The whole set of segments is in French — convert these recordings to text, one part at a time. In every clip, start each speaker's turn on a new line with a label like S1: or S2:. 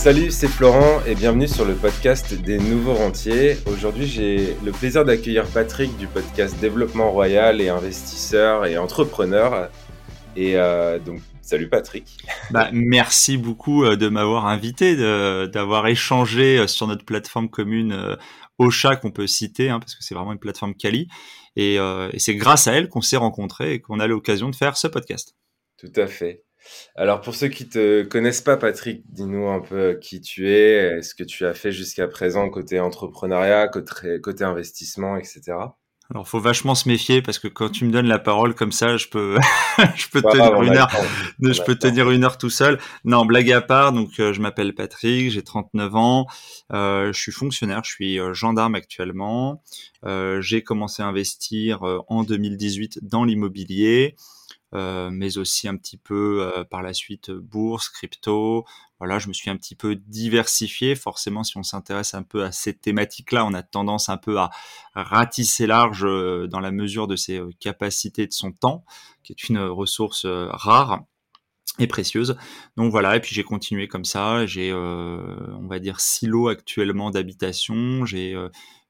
S1: Salut, c'est Florent et bienvenue sur le podcast des nouveaux rentiers. Aujourd'hui, j'ai le plaisir d'accueillir Patrick du podcast Développement Royal et investisseur et entrepreneur. Et euh, donc, salut Patrick.
S2: Bah, merci beaucoup euh, de m'avoir invité, d'avoir échangé euh, sur notre plateforme commune Ocha qu'on peut citer, hein, parce que c'est vraiment une plateforme quali. Et, et c'est grâce à elle qu'on s'est rencontrés et qu'on a l'occasion de faire ce podcast.
S1: Tout à fait. Alors pour ceux qui te connaissent pas, Patrick, dis-nous un peu qui tu es, ce que tu as fait jusqu'à présent côté entrepreneuriat, côté, côté investissement, etc.
S2: Alors faut vachement se méfier parce que quand tu me donnes la parole comme ça, je peux, je peux te dire une heure, je peux te dire une heure tout seul. Non, blague à part. Donc euh, je m'appelle Patrick, j'ai 39 ans, euh, je suis fonctionnaire, je suis euh, gendarme actuellement. j'ai commencé à investir en 2018 dans l'immobilier. Euh, mais aussi un petit peu euh, par la suite bourse, crypto. Voilà, je me suis un petit peu diversifié. Forcément, si on s'intéresse un peu à ces thématiques-là, on a tendance un peu à ratisser large euh, dans la mesure de ses capacités de son temps, qui est une ressource rare et précieuse. Donc voilà, et puis j'ai continué comme ça. J'ai, on va dire, six lots actuellement d'habitation. J'ai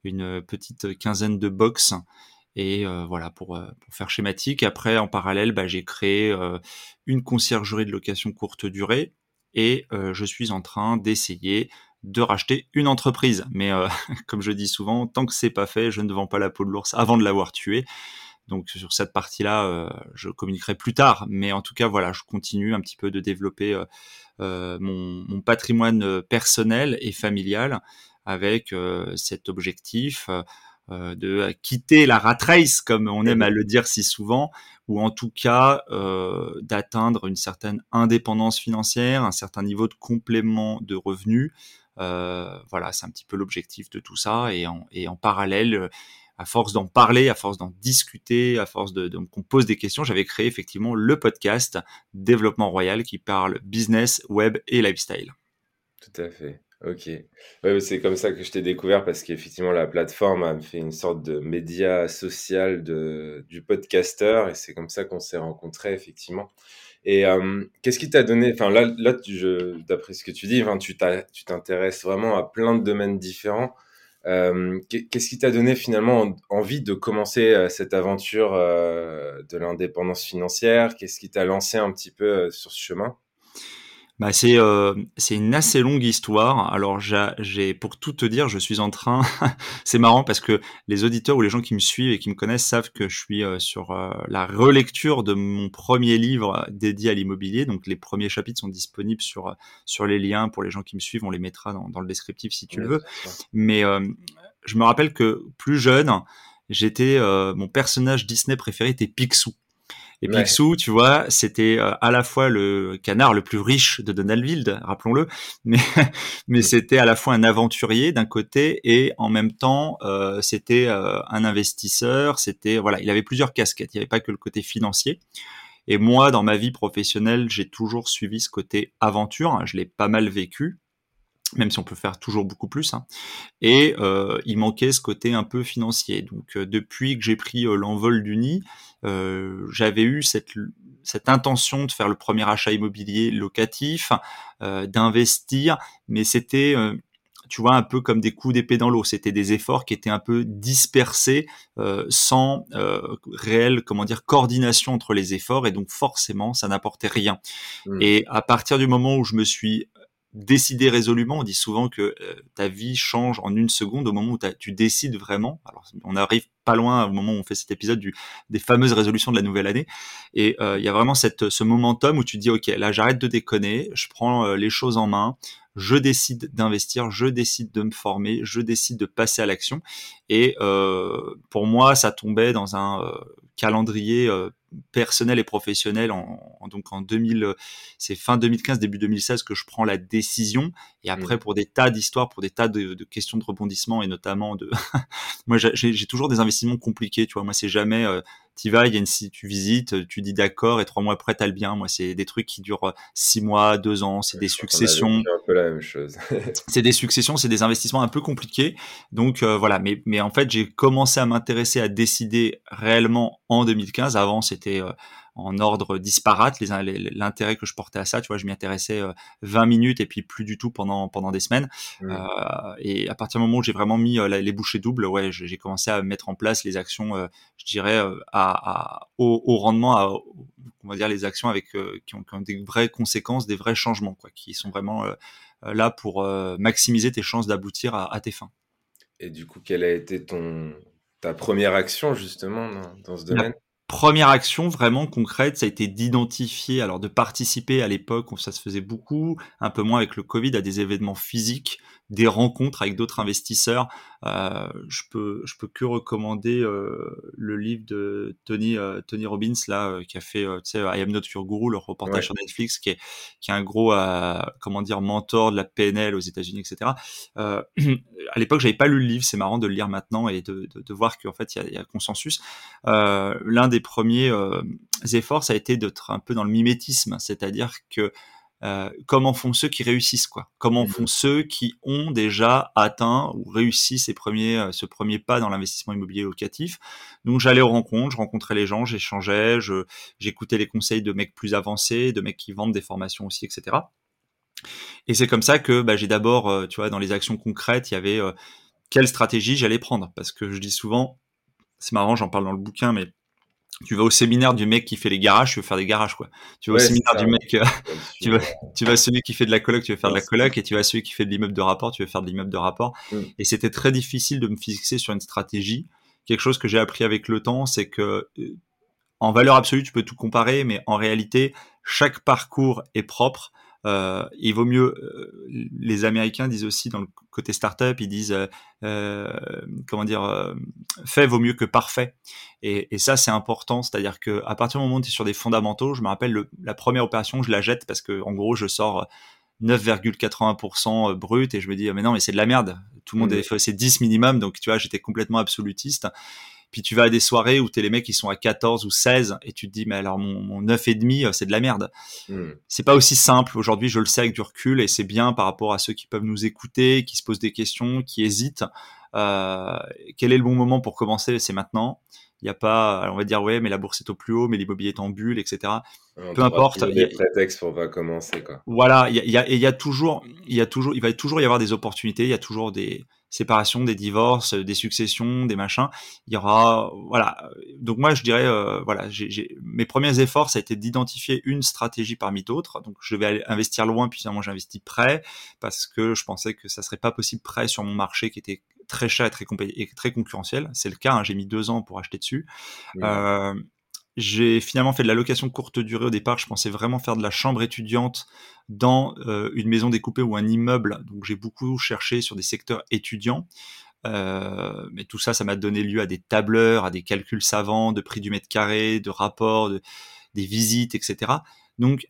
S2: une petite quinzaine de box et euh, voilà, pour, euh, pour, faire schématique. Après, en parallèle, bah, j'ai créé euh, une conciergerie de location courte durée et je suis en train d'essayer de racheter une entreprise. Mais comme je dis souvent, tant que c'est pas fait, je ne vends pas la peau de l'ours avant de l'avoir tué. Donc sur cette partie-là, je communiquerai plus tard. Mais en tout cas, voilà, je continue un petit peu de développer mon, mon, patrimoine personnel et familial avec cet objectif euh, de quitter la rat race, comme on aime à le dire si souvent, ou en tout cas euh, d'atteindre une certaine indépendance financière, un certain niveau de complément de revenus. Euh, voilà, c'est un petit peu l'objectif de tout ça. Et en, et en parallèle, à force d'en parler, à force d'en discuter, à force de, qu'on pose des questions, j'avais créé effectivement le podcast Développement Royal qui parle business, web et lifestyle.
S1: Tout à fait. Ok. Ouais, c'est comme ça que je t'ai découvert parce qu'effectivement, la plateforme a fait une sorte de média social de, du podcaster et c'est comme ça qu'on s'est rencontrés, effectivement. Et euh, qu'est-ce qui t'a donné, enfin là, là d'après ce que tu dis, tu t'intéresses vraiment à plein de domaines différents. Euh, qu'est-ce qui t'a donné finalement envie de commencer euh, cette aventure de l'indépendance financière? Qu'est-ce qui t'a lancé un petit peu sur ce chemin?
S2: Bah c'est euh, c'est une assez longue histoire. Alors j'ai pour tout te dire, je suis en train. c'est marrant parce que les auditeurs ou les gens qui me suivent et qui me connaissent savent que je suis euh, sur euh, la relecture de mon premier livre dédié à l'immobilier. Donc les premiers chapitres sont disponibles sur sur les liens pour les gens qui me suivent. On les mettra dans, dans le descriptif si tu le veux. Mais je me rappelle que plus jeune, j'étais mon personnage Disney préféré était Picsou. Et Picsou, tu vois, c'était euh, à la fois le canard le plus riche de Donaldville, rappelons-le, mais mais c'était à la fois un aventurier d'un côté et en même temps euh, c'était euh, un investisseur. C'était voilà, il avait plusieurs casquettes. Il n'y avait pas que le côté financier. Et moi, dans ma vie professionnelle, j'ai toujours suivi ce côté aventure. Je l'ai pas mal vécu même si on peut faire toujours beaucoup plus. Hein. Et euh, il manquait ce côté un peu financier. Donc euh, depuis que j'ai pris euh, l'envol du nid, j'avais eu cette, cette intention de faire le premier achat immobilier locatif, d'investir, mais c'était tu vois, un peu comme des coups d'épée dans l'eau. C'était des efforts qui étaient un peu dispersés, sans réelle, comment dire, coordination entre les efforts, et donc forcément, ça n'apportait rien. Mmh. Et à partir du moment où je me suis décider résolument. On dit souvent que euh, ta vie change en une seconde au moment où tu décides vraiment. Alors, on arrive pas loin au moment où on fait cet épisode des fameuses résolutions de la nouvelle année. Et euh, il y a vraiment cette, ce momentum où tu dis, OK, là, j'arrête de déconner, je prends euh, les choses en main, je décide d'investir, je décide de me former, je décide de passer à l'action. Et pour moi, ça tombait dans un calendrier personnel et professionnel en, donc en 2000 c'est fin 2015 début 2016 que je prends la décision et après mmh. pour des tas d'histoires pour des tas de, questions de rebondissement et notamment de moi j'ai toujours des investissements compliqués tu vois. Moi c'est jamais euh, tu vas il y a une si tu visites tu dis d'accord et trois mois après t'as le bien. Moi c'est des trucs qui durent six mois deux ans. C'est des successions.
S1: un peu la même chose.
S2: C'est des successions c'est des investissements un peu compliqués. Donc euh, voilà. Mais mais en fait j'ai commencé à m'intéresser à décider réellement en 2015 avant c'était euh, en ordre disparate l'intérêt que je portais à ça. Tu vois, je m'y intéressais 20 minutes et puis plus du tout pendant pendant des semaines. Mmh. et à partir du moment où j'ai vraiment mis les bouchées doubles, ouais, j'ai commencé à mettre en place les actions, je dirais, à, au, au, rendement, à, on va dire les actions avec qui ont, qui, ont, des vraies conséquences, des vrais changements, quoi, qui sont vraiment là pour maximiser tes chances d'aboutir à, à tes fins.
S1: Et du coup, quelle a été ton, ta première action justement dans, ce domaine?
S2: Première action vraiment concrète, ça a été d'identifier, alors de participer à l'époque où ça se faisait beaucoup, un peu moins avec le Covid, à des événements physiques, des rencontres avec d'autres investisseurs. Euh, je peux je peux que recommander euh, le livre de Tony euh, Tony Robbins là euh, qui a fait euh, tu sais I am not your guru le reportage sur Netflix qui est qui est un gros comment dire mentor de la PNL aux États-Unis etc. à l'époque j'avais pas lu le livre c'est marrant de le lire maintenant et de de, de voir qu'en fait il y a, y a, consensus. L'un des premiers efforts ça a été d'être un peu dans le mimétisme c'est-à-dire que euh, comment font ceux qui réussissent quoi. Comment mmh font ceux qui ont déjà atteint ou réussi ces premiers, euh, ce premier pas dans l'investissement immobilier locatif. Donc j'allais aux rencontres, je rencontrais les gens, j'échangeais, j'écoutais les conseils de mecs plus avancés, de mecs qui vendent des formations aussi, etc. Et c'est comme ça que bah, j'ai d'abord, euh, tu vois, dans les actions concrètes, il y avait quelle stratégie j'allais prendre. Parce que je dis souvent, c'est marrant, j'en parle dans le bouquin, mais tu vas au séminaire du mec qui fait les garages, tu veux faire des garages quoi. Tu vas au séminaire du mec, euh, tu vas, tu vas à celui qui fait de la coloc, tu veux faire de la coloc, et tu vas à celui qui fait de l'immeuble de rapport, tu veux faire de l'immeuble de rapport. Mm. Et c'était très difficile de me fixer sur une stratégie. Quelque chose que j'ai appris avec le temps, c'est que euh, en valeur absolue, tu peux tout comparer, mais en réalité, chaque parcours est propre. Euh, il vaut mieux. Euh, les Américains disent aussi dans le côté startup, ils disent euh, euh comment dire, fait vaut mieux que parfait. Et, et ça c'est important, c'est-à-dire que à partir du moment où tu es sur des fondamentaux, je me rappelle le, la première opération, je la jette parce que en gros je sors 9,80% brut et je me dis mais non mais c'est de la merde. Tout le monde mmh. fait c'est 10 minimum, donc tu vois j'étais complètement absolutiste. Puis tu vas à des soirées où t'es les mecs qui sont à 14 ou 16 et tu te dis mais alors mon, mon 9 et demi euh, c'est de la merde. Hmm. C'est pas aussi simple. Aujourd'hui je le sais avec du recul et c'est bien par rapport à ceux qui peuvent nous écouter, qui se posent des questions, qui hésitent. Euh, quel est le bon moment pour commencer? C'est maintenant. Il n'y a pas, on va dire ouais mais la bourse est au plus haut, mais l'immobilier est en bulle, etc.
S1: Peu importe. Il y a des prétextes pour pas commencer quoi.
S2: Voilà, il y a, il y a toujours, il y a toujours, il va toujours y avoir des opportunités. Il y a toujours des séparation, des divorces, des successions, des machins. Il y aura, voilà. Donc moi, je dirais, euh, voilà, j'ai, mes premiers efforts, ça a été d'identifier une stratégie parmi d'autres. Donc je vais investir loin, puis finalement j'ai investi près parce que je pensais que ça serait pas possible près sur mon marché qui était très cher et très, et très concurrentiel. C'est le cas. Hein, j'ai mis deux ans pour acheter dessus. Euh, j'ai finalement fait de la location courte durée au départ. Je pensais vraiment faire de la chambre étudiante dans euh, une maison découpée ou un immeuble. Donc j'ai beaucoup cherché sur des secteurs étudiants. Euh, mais tout ça, ça m'a donné lieu à des tableurs, à des calculs savants de prix du mètre carré, de rapports, de, des visites, etc. Donc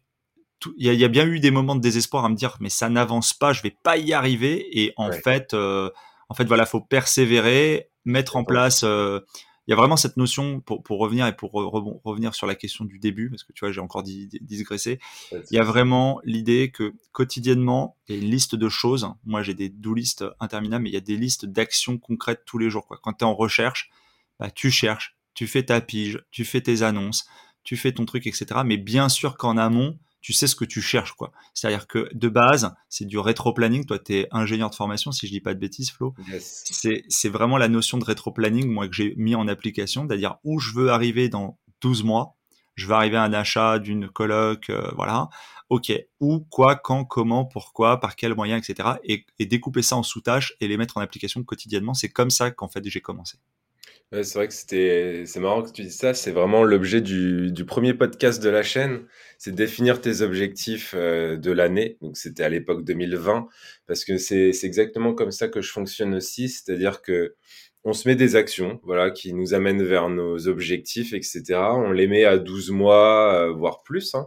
S2: il y, a bien eu des moments de désespoir à me dire mais ça n'avance pas, je vais pas y arriver. Et en fait, euh, en fait voilà, faut persévérer, mettre en place il y a vraiment cette notion, pour, pour revenir et pour revenir sur la question du début, parce que tu vois, j'ai encore digressé, il y a vraiment l'idée que quotidiennement, il y a une liste de choses. Moi, j'ai des do listes interminables, mais il y a des listes d'actions concrètes tous les jours. Quoi. Quand tu es en recherche, bah, tu cherches, tu fais ta pige, tu fais tes annonces, tu fais ton truc, etc. Mais bien sûr qu'en amont, tu sais ce que tu cherches, quoi. C'est-à-dire que de base, c'est du rétro-planning. Toi, tu es ingénieur de formation, si je dis pas de bêtises, Flo. C'est, c'est vraiment la notion de rétro-planning, moi, que j'ai mis en application, c'est-à-dire où je veux arriver dans 12 mois. Je veux arriver à un achat d'une coloc, euh, voilà. Ok. Où, quoi, quand, comment, pourquoi, par quels moyens, etc. Et, et découper ça en sous-tâches et les mettre en application quotidiennement. C'est comme ça qu'en fait, j'ai commencé.
S1: C'est vrai que c'était, c'est marrant que tu dises ça. C'est vraiment l'objet du, du premier podcast de la chaîne. C'est définir tes objectifs euh, de l'année. Donc, c'était à l'époque 2020. Parce que c'est, c'est exactement comme ça que je fonctionne aussi. C'est-à-dire que on se met des actions, voilà, qui nous amènent vers nos objectifs, etc. On les met à 12 mois, euh, voire plus. Hein.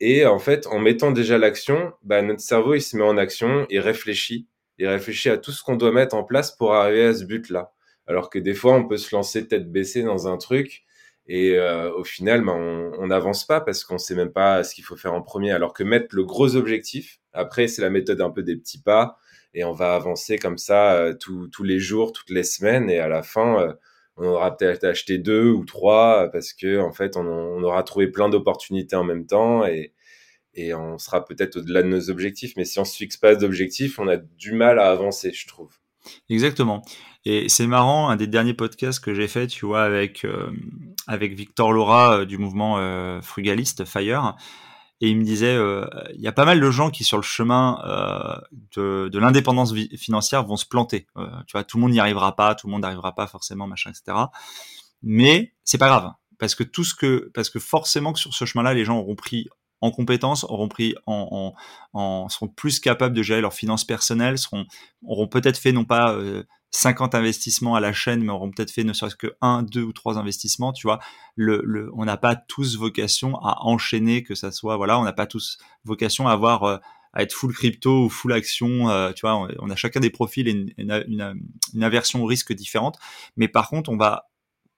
S1: Et en fait, en mettant déjà l'action, bah, notre cerveau, il se met en action, il réfléchit. Il réfléchit à tout ce qu'on doit mettre en place pour arriver à ce but-là. Alors que des fois, on peut se lancer tête baissée dans un truc et euh, au final, ben, on n'avance pas parce qu'on sait même pas ce qu'il faut faire en premier. Alors que mettre le gros objectif, après, c'est la méthode un peu des petits pas et on va avancer comme ça euh, tous les jours, toutes les semaines et à la fin, euh, on aura peut-être acheté deux ou trois parce que en fait, on, on aura trouvé plein d'opportunités en même temps et, et on sera peut-être au-delà de nos objectifs. Mais si on se fixe pas d'objectifs, on a du mal à avancer, je trouve.
S2: Exactement. Et c'est marrant, un des derniers podcasts que j'ai fait, tu vois, avec euh, avec Victor Laura euh, du mouvement euh, frugaliste Fire, et il me disait, il y a pas mal de gens qui sur le chemin de, de l'indépendance financière vont se planter. tu vois, tout le monde n'y arrivera pas, tout le monde n'arrivera pas forcément, machin, etc. Mais c'est pas grave, parce que tout ce que, parce que forcément que sur ce chemin-là, les gens auront pris en compétences, auront pris en, en, seront plus capables de gérer leurs finances personnelles, seront, auront peut-être fait non pas 50 investissements à la chaîne, mais auront peut-être fait ne serait-ce que un, deux ou trois investissements, tu vois. Le, le, on n'a pas tous vocation à enchaîner, que ça soit, voilà, on n'a pas tous vocation à avoir, euh, à être full crypto ou full action, euh, tu vois. On, a chacun des profils et une, une, une, aversion au risque différente. Mais par contre, on va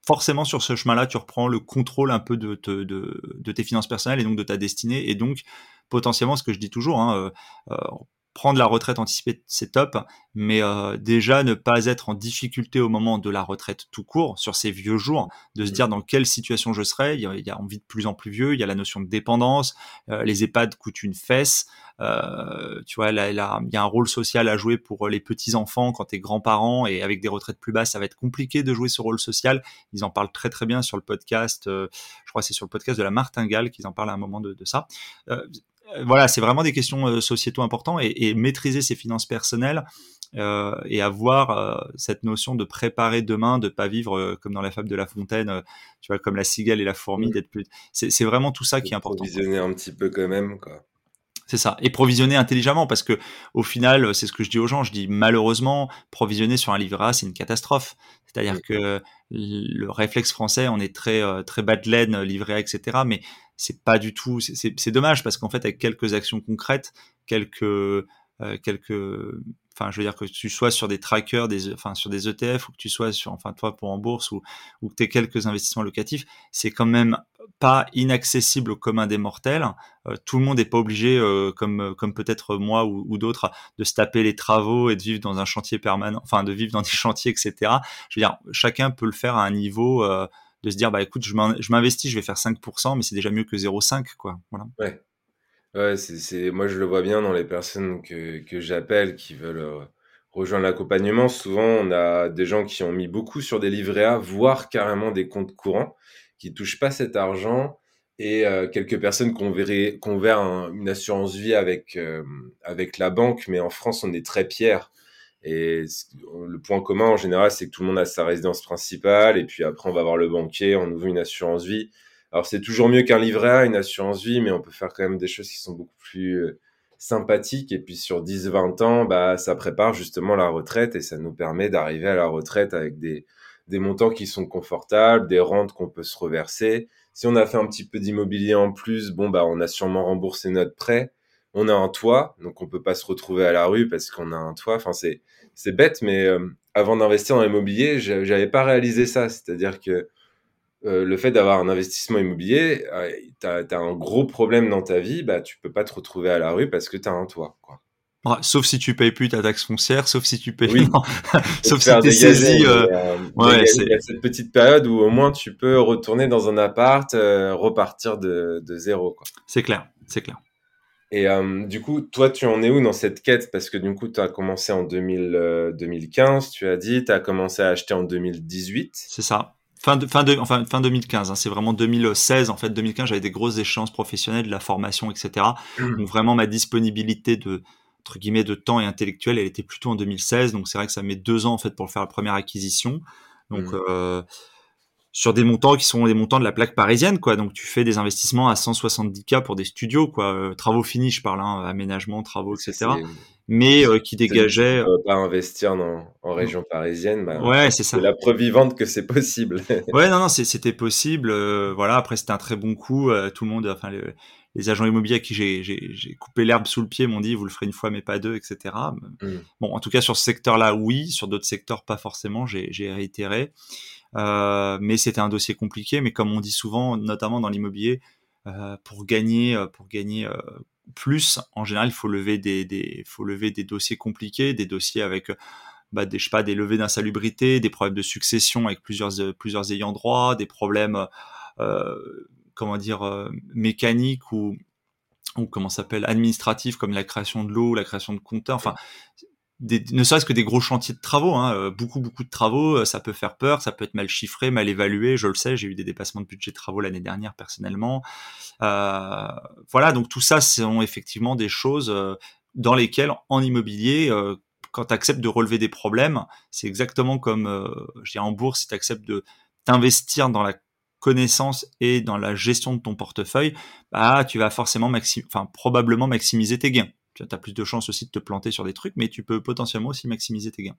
S2: forcément sur ce chemin-là, tu reprends le contrôle un peu de, de, de, de, tes finances personnelles et donc de ta destinée. Et donc, potentiellement, ce que je dis toujours, hein, euh, prendre la retraite anticipée, c'est top, mais euh, déjà ne pas être en difficulté au moment de la retraite tout court, sur ces vieux jours, de se dire dans quelle situation je serai. Il y a, il y a envie de plus en plus vieux, il y a la notion de dépendance, euh, les EHPAD coûtent une fesse, euh, tu vois, là, là, il y a un rôle social à jouer pour les petits-enfants quand t'es grands-parents, et avec des retraites plus basses, ça va être compliqué de jouer ce rôle social. Ils en parlent très très bien sur le podcast, euh, je crois que c'est sur le podcast de la Martingale qu'ils en parlent à un moment de, de ça. Euh, euh, voilà, c'est vraiment des questions euh, sociétaux importantes et, maîtriser ses finances personnelles euh, et avoir cette notion de préparer demain, de pas vivre comme dans la fable de La Fontaine, tu vois, comme la cigale et la fourmi, d'être plus. C'est vraiment tout ça qui est important.
S1: Visionner un petit peu quand même, quoi.
S2: C'est ça. Et provisionner intelligemment, parce que au final, c'est ce que je dis aux gens. Je dis malheureusement, provisionner sur un livret A, c'est une catastrophe. C'est-à-dire que le réflexe français, on est très très bas de laine, livret A, etc. Mais c'est pas du tout. C'est dommage parce qu'en fait, avec quelques actions concrètes, quelques euh, quelques enfin je veux dire que tu sois sur des trackers des enfin sur des ETF ou que tu sois sur enfin toi pour en bourse ou ou que tu aies quelques investissements locatifs c'est quand même pas inaccessible au commun des mortels. Euh, tout le monde n'est pas obligé euh, comme comme peut-être moi ou, ou d'autres de se taper les travaux et de vivre dans un chantier permanent enfin de vivre dans des chantiers etc je veux dire chacun peut le faire à un niveau euh, de se dire bah écoute je m'investis je vais faire 5% mais c'est déjà mieux que 0,5 quoi. Voilà.
S1: Ouais ouais c'est moi je le vois bien dans les personnes que que j'appelle qui veulent euh, rejoindre l'accompagnement. Souvent on a des gens qui ont mis beaucoup sur des livrets A voire carrément des comptes courants qui touchent pas cet argent. Et euh, quelques personnes qui ont, verré, une assurance vie avec euh, avec la banque mais en France on est très pierre et le point commun en général, c'est que tout le monde a sa résidence principale. Et puis après on va voir le banquier, on ouvre une assurance vie. Alors c'est toujours mieux qu'un livret A, une assurance vie, mais on peut faire quand même des choses qui sont beaucoup plus euh, sympathiques. Et puis sur 10-20 ans, bah, ça prépare justement la retraite et ça nous permet d'arriver à la retraite avec des, montants qui sont confortables, des rentes qu'on peut se reverser. Si on a fait un petit peu d'immobilier en plus, bon, bah, on a sûrement remboursé notre prêt on a un toit, donc on peut pas se retrouver à la rue parce qu'on a un toit. Enfin, c'est c'est bête, mais euh, avant d'investir dans l'immobilier, j'avais pas réalisé ça. C'est-à-dire que euh, le fait d'avoir un investissement immobilier, euh, tu as, un gros problème dans ta vie, bah tu peux pas te retrouver à la rue parce que tu as un toit. Quoi.
S2: sauf si tu payes plus ta taxe foncière, sauf si tu payes. Oui. sauf si tu saisi. Il y
S1: a cette petite période où au moins tu peux retourner dans un appart, repartir de, de zéro.
S2: C'est clair, c'est clair.
S1: Et euh, du coup, toi, tu en es où dans cette quête? Parce que du coup, tu as commencé en 2000, 2015, euh, tu as dit, tu as commencé à acheter en 2018.
S2: C'est ça. Fin, de, fin, de, enfin, fin 2015, hein. c'est vraiment 2016. En fait, 2015, j'avais des grosses échéances professionnelles, de la formation, etc. Mmh. Donc vraiment, ma disponibilité de, entre guillemets, de temps et intellectuel, elle était plutôt en 2016. Donc c'est vrai que ça met deux ans, en fait, pour faire la première acquisition. Donc... Mmh. Euh, sur des montants qui sont des montants de la plaque parisienne, quoi. Donc tu fais des investissements à 170K pour des studios, quoi. Euh, travaux finis, je parle, hein, aménagement, travaux, etc. Mais euh, qui dégageaient.
S1: Euh, pas investir dans, en région parisienne. Bah,
S2: ouais, c'est ça.
S1: La preuve vivante que c'est possible.
S2: ouais, non, non, c'était possible. voilà, après c'était un très bon coup. tout le monde, enfin les agents immobiliers à qui j'ai coupé l'herbe sous le pied m'ont dit vous le ferez une fois mais pas deux, etc. Mmh. Bon, en tout cas sur ce secteur-là, oui. Sur d'autres secteurs, pas forcément. J'ai réitéré. Euh, mais c'était un dossier compliqué. Mais comme on dit souvent, notamment dans l'immobilier, euh, pour gagner, euh, pour gagner plus, en général, il faut lever des, des, faut lever des dossiers compliqués, des dossiers avec bah, des, je sais pas, des levées d'insalubrité, des problèmes de succession avec plusieurs, plusieurs ayants droit, des problèmes, comment dire, mécaniques ou ou comment s'appelle administratifs comme la création de l'eau, la création de compteurs. Enfin, ne serait-ce que des gros chantiers de travaux, hein, euh, beaucoup beaucoup de travaux, euh, ça peut faire peur, ça peut être mal chiffré, mal évalué, je le sais, j'ai eu des dépassements de budget de travaux l'année dernière personnellement. Euh, voilà, donc tout ça sont effectivement des choses euh, dans lesquelles en immobilier, quand tu acceptes de relever des problèmes, c'est exactement comme je dis en bourse, si tu acceptes de t'investir dans la connaissance et dans la gestion de ton portefeuille, bah tu vas forcément enfin probablement maximiser tes gains tu as plus de chances aussi de te planter sur des trucs, mais tu peux potentiellement aussi maximiser tes gains.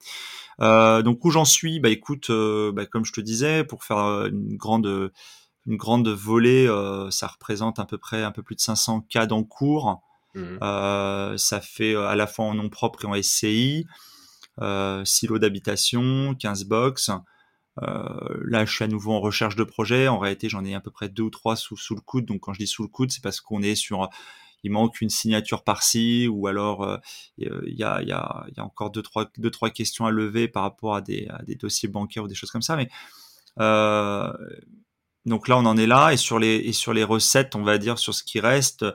S2: Euh, donc où j'en suis? Bah écoute, euh, bah, comme je te disais, pour faire euh, une grande une grande volée, ça représente à peu près un peu plus de 500 cas d'encours. Mmh. ça fait à la fois en nom propre et en SCI, silo d'habitation, 15 box. là, je suis à nouveau en recherche de projet. En réalité, j'en ai à peu près deux ou trois sous, sous le coude. Donc, quand je dis sous le coude, c'est parce qu'on est sur il manque une signature par-ci, ou alors euh, il y, a, y, a, y, a, encore deux trois, deux, trois questions à lever par rapport à des, à des dossiers bancaires ou des choses comme ça. Mais euh, donc là, on en est là. Et sur, les, et sur les recettes, on va dire, sur ce qui reste,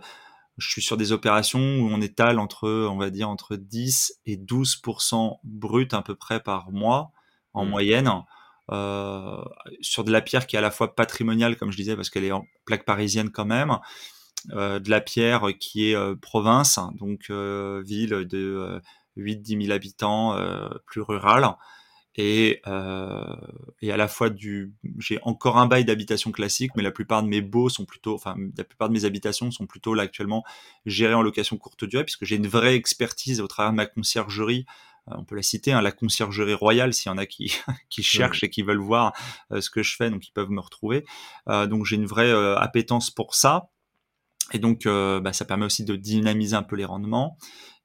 S2: je suis sur des opérations où on étale entre, on va dire, entre 10 et 12% brut à peu près par mois en mmh. moyenne. Euh, sur de la pierre qui est à la fois patrimoniale, comme je disais, parce qu'elle est en plaque parisienne quand même, euh, de la Pierre qui est euh, province, donc euh, ville de 8-10 000 habitants, plus rurale. Et, et, à la fois du j'ai encore un bail d'habitation classique mais la plupart de mes baux sont plutôt enfin la plupart de mes habitations sont plutôt là actuellement gérées en location courte durée puisque j'ai une vraie expertise au travers de ma conciergerie. On peut la citer hein, la conciergerie royale s'il y en a qui qui cherchent et qui veulent voir ce que je fais donc ils peuvent me retrouver. Donc j'ai une vraie appétence pour ça et donc, euh, bah, ça permet aussi de dynamiser un peu les rendements.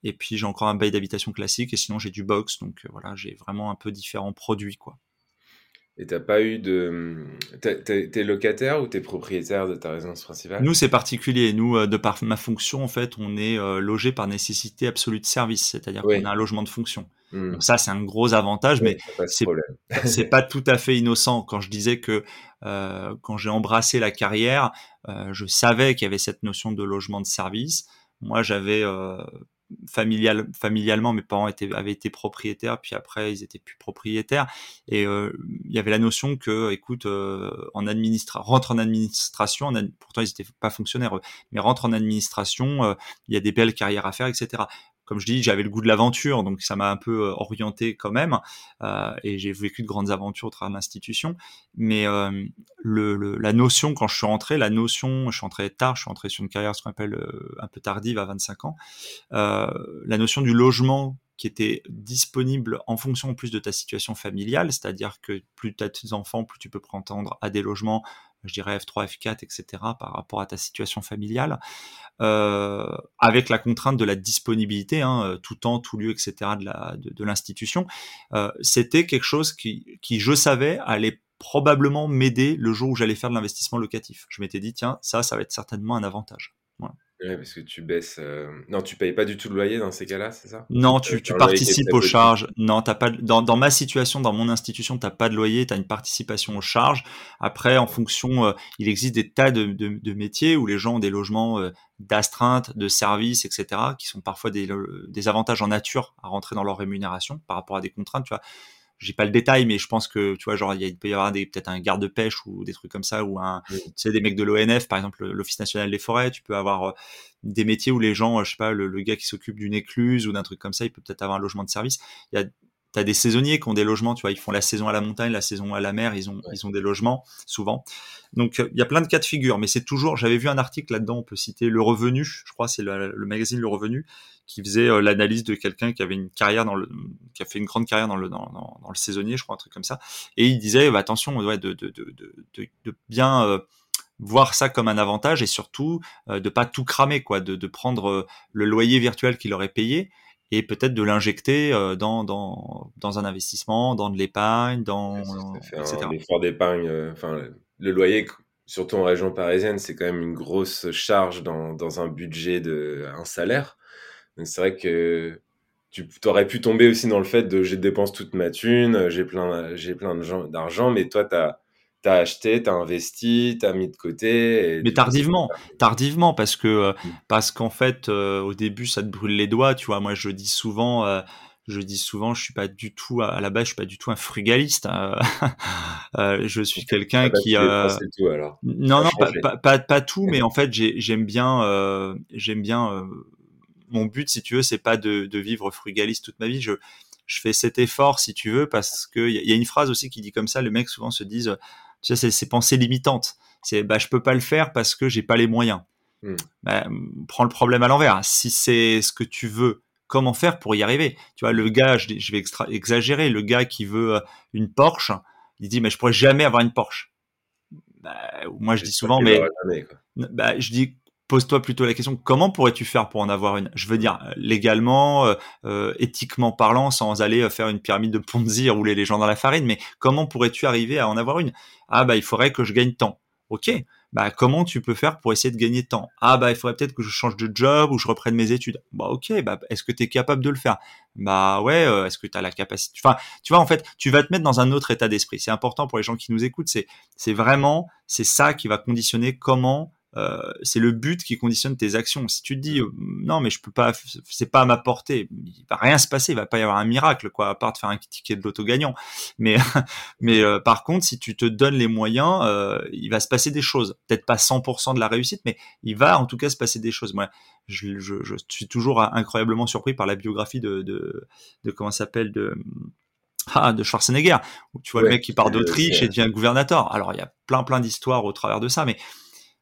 S2: Et puis, j'ai encore un bail d'habitation classique. Et sinon, j'ai du box. Donc, euh, voilà, j'ai vraiment un peu différents produits, quoi.
S1: Et t'as pas eu de... T'es locataire ou t'es propriétaire de ta résidence principale?
S2: Nous, c'est particulier. Nous, euh, de par ma fonction, en fait, on est logé par nécessité absolue de service. C'est-à-dire qu'on a un logement de fonction. Mmh. Donc ça, c'est un gros avantage, mais c'est pas tout à fait innocent. Quand je disais que euh, quand j'ai embrassé la carrière, euh, je savais qu'il y avait cette notion de logement de service. Moi, j'avais euh, familial, familialement, mes parents étaient, avaient été propriétaires, puis après, ils étaient plus propriétaires. Et il y avait la notion que, écoute, en administra rentre en administration, pourtant ils n'étaient pas fonctionnaires, mais rentre en administration, il y a des belles carrières à faire, etc comme je dis, j'avais le goût de l'aventure, donc ça m'a un peu euh, orienté quand même, euh, et j'ai vécu de grandes aventures au travers de l'institution. Mais euh, la notion, quand je suis rentré, la notion, je suis rentré tard, je suis rentré sur une carrière ce qu'on appelle un peu tardive à 25 ans, la notion du logement qui était disponible en fonction plus de ta situation familiale, c'est-à-dire que plus tu as tes enfants, plus tu peux prétendre à des logements je dirais F3, F4, etc., par rapport à ta situation familiale, euh, avec la contrainte de la disponibilité, hein, euh, tout temps, tout lieu, etc., de l'institution, euh, c'était quelque chose qui, qui, je savais, allait probablement m'aider le jour où j'allais faire de l'investissement locatif. Je m'étais dit, tiens, ça, ça va être certainement un avantage.
S1: Ouais, parce que tu baisses. Euh... Non, tu payes pas du tout de loyer dans ces cas-là, c'est ça?
S2: Non, tu, tu participes aux charges. Non, t'as pas. Dans, dans ma situation, dans mon institution, t'as pas de loyer, tu as une participation aux charges. Après, en fonction, euh, il existe des tas de, de, de, métiers où les gens ont des logements euh, d'astreinte, de services, etc., qui sont parfois des, des avantages en nature à rentrer dans leur rémunération par rapport à des contraintes. Tu vois, j'ai pas le détail, mais je pense que tu vois, genre il, peut y avoir des peut-être un garde-pêche ou des trucs comme ça, ou un, tu sais, des mecs de l'ONF, par exemple l'Office national des forêts. Tu peux avoir euh, des métiers où les gens, je sais pas, le, le gars qui s'occupe d'une écluse ou d'un truc comme ça, il peut peut-être avoir un logement de service. Il y a T'as des saisonniers qui ont des logements, tu vois, ils font la saison à la montagne, la saison à la mer, ils ont, ils ont des logements, souvent. Donc, il y a plein de cas de figure, mais c'est toujours, j'avais vu un article là-dedans, on peut citer Le Revenu, je crois, c'est le, magazine Le Revenu, qui faisait euh, l'analyse de quelqu'un qui avait une carrière dans le, qui a fait une grande carrière dans le, dans, dans, le saisonnier, je crois, un truc comme ça. Et il disait, bah, attention, ouais, de, de, de, de, bien, euh, voir ça comme un avantage et surtout euh, de pas tout cramer quoi de, de prendre euh, le loyer virtuel qu'il aurait payé et peut-être de l'injecter euh, dans, dans, dans un investissement, dans de l'épargne, dans
S1: etc. Un effort d'épargne, euh, enfin le loyer, surtout en région parisienne, c'est quand même une grosse charge dans, dans un budget de un salaire. Donc c'est vrai que tu aurais pu tomber aussi dans le fait de j'ai dépense toute ma thune, j'ai plein, j'ai plein d'argent, mais toi, tu as, as, acheté, tu as investi, tu as mis de côté.
S2: mais tardivement, tardivement, parce que euh, mmh. parce qu'en fait, euh, au début, ça te brûle les doigts, tu vois. Moi, je dis souvent, euh, je dis souvent, je suis pas du tout à la base, je suis pas du tout un frugaliste. Hein. je suis quelqu'un qui.
S1: Tout, alors.
S2: Non, non, pas, pas, pas, tout, mais en fait, j'aime bien, j'aime bien mon but, si tu veux, c'est pas de, vivre frugaliste toute ma vie. Je, je fais cet effort, si tu veux, parce que il y, a une phrase aussi qui dit comme ça. Les mecs souvent se disent, tu sais, c'est ces pensées limitantes. C'est, bah, je peux pas le faire parce que j'ai pas les moyens. Hmm. Bah, prends le problème à l'envers. Si c'est ce que tu veux, comment faire pour y arriver? Tu vois, le gars, je, vais exagérer, le gars qui veut euh, une Porsche, il dit, mais je pourrais jamais avoir une Porsche. Bah, moi, je dis souvent, mais bah, je dis pose-toi plutôt la question comment pourrais-tu faire pour en avoir une? Je veux dire euh, légalement, euh, euh, éthiquement parlant, sans aller faire une pyramide de Ponzi, rouler les gens dans la farine, mais comment pourrais-tu arriver à en avoir une? Ah bah il faudrait que je gagne temps. Ok, bah comment tu peux faire pour essayer de gagner temps Ah bah il faudrait peut-être que je change de job ou je reprenne mes études. Bah ok, bah est-ce que tu es capable de le faire? Bah ouais, est-ce que tu as la capacité? Enfin, tu vois en fait, tu vas te mettre dans un autre état d'esprit. C'est important pour les gens qui nous écoutent, c'est c'est vraiment c'est ça qui va conditionner comment euh, c'est le but qui conditionne tes actions. Si tu te dis euh, non mais je peux pas, c'est pas à ma portée, il va rien se passer, il va pas y avoir un miracle quoi, à part de faire un ticket de l'auto gagnant. Mais mais euh, par contre, si tu te donnes les moyens, il va se passer des choses. Peut-être pas 100% de la réussite, mais il va en tout cas se passer des choses. Moi, je, je, je suis toujours incroyablement surpris par la biographie de de, de comment s'appelle de ah, de Schwarzenegger, où tu vois le mec qui part d'Autriche et devient gouvernateur. Alors il y a plein plein d'histoires au travers de ça, mais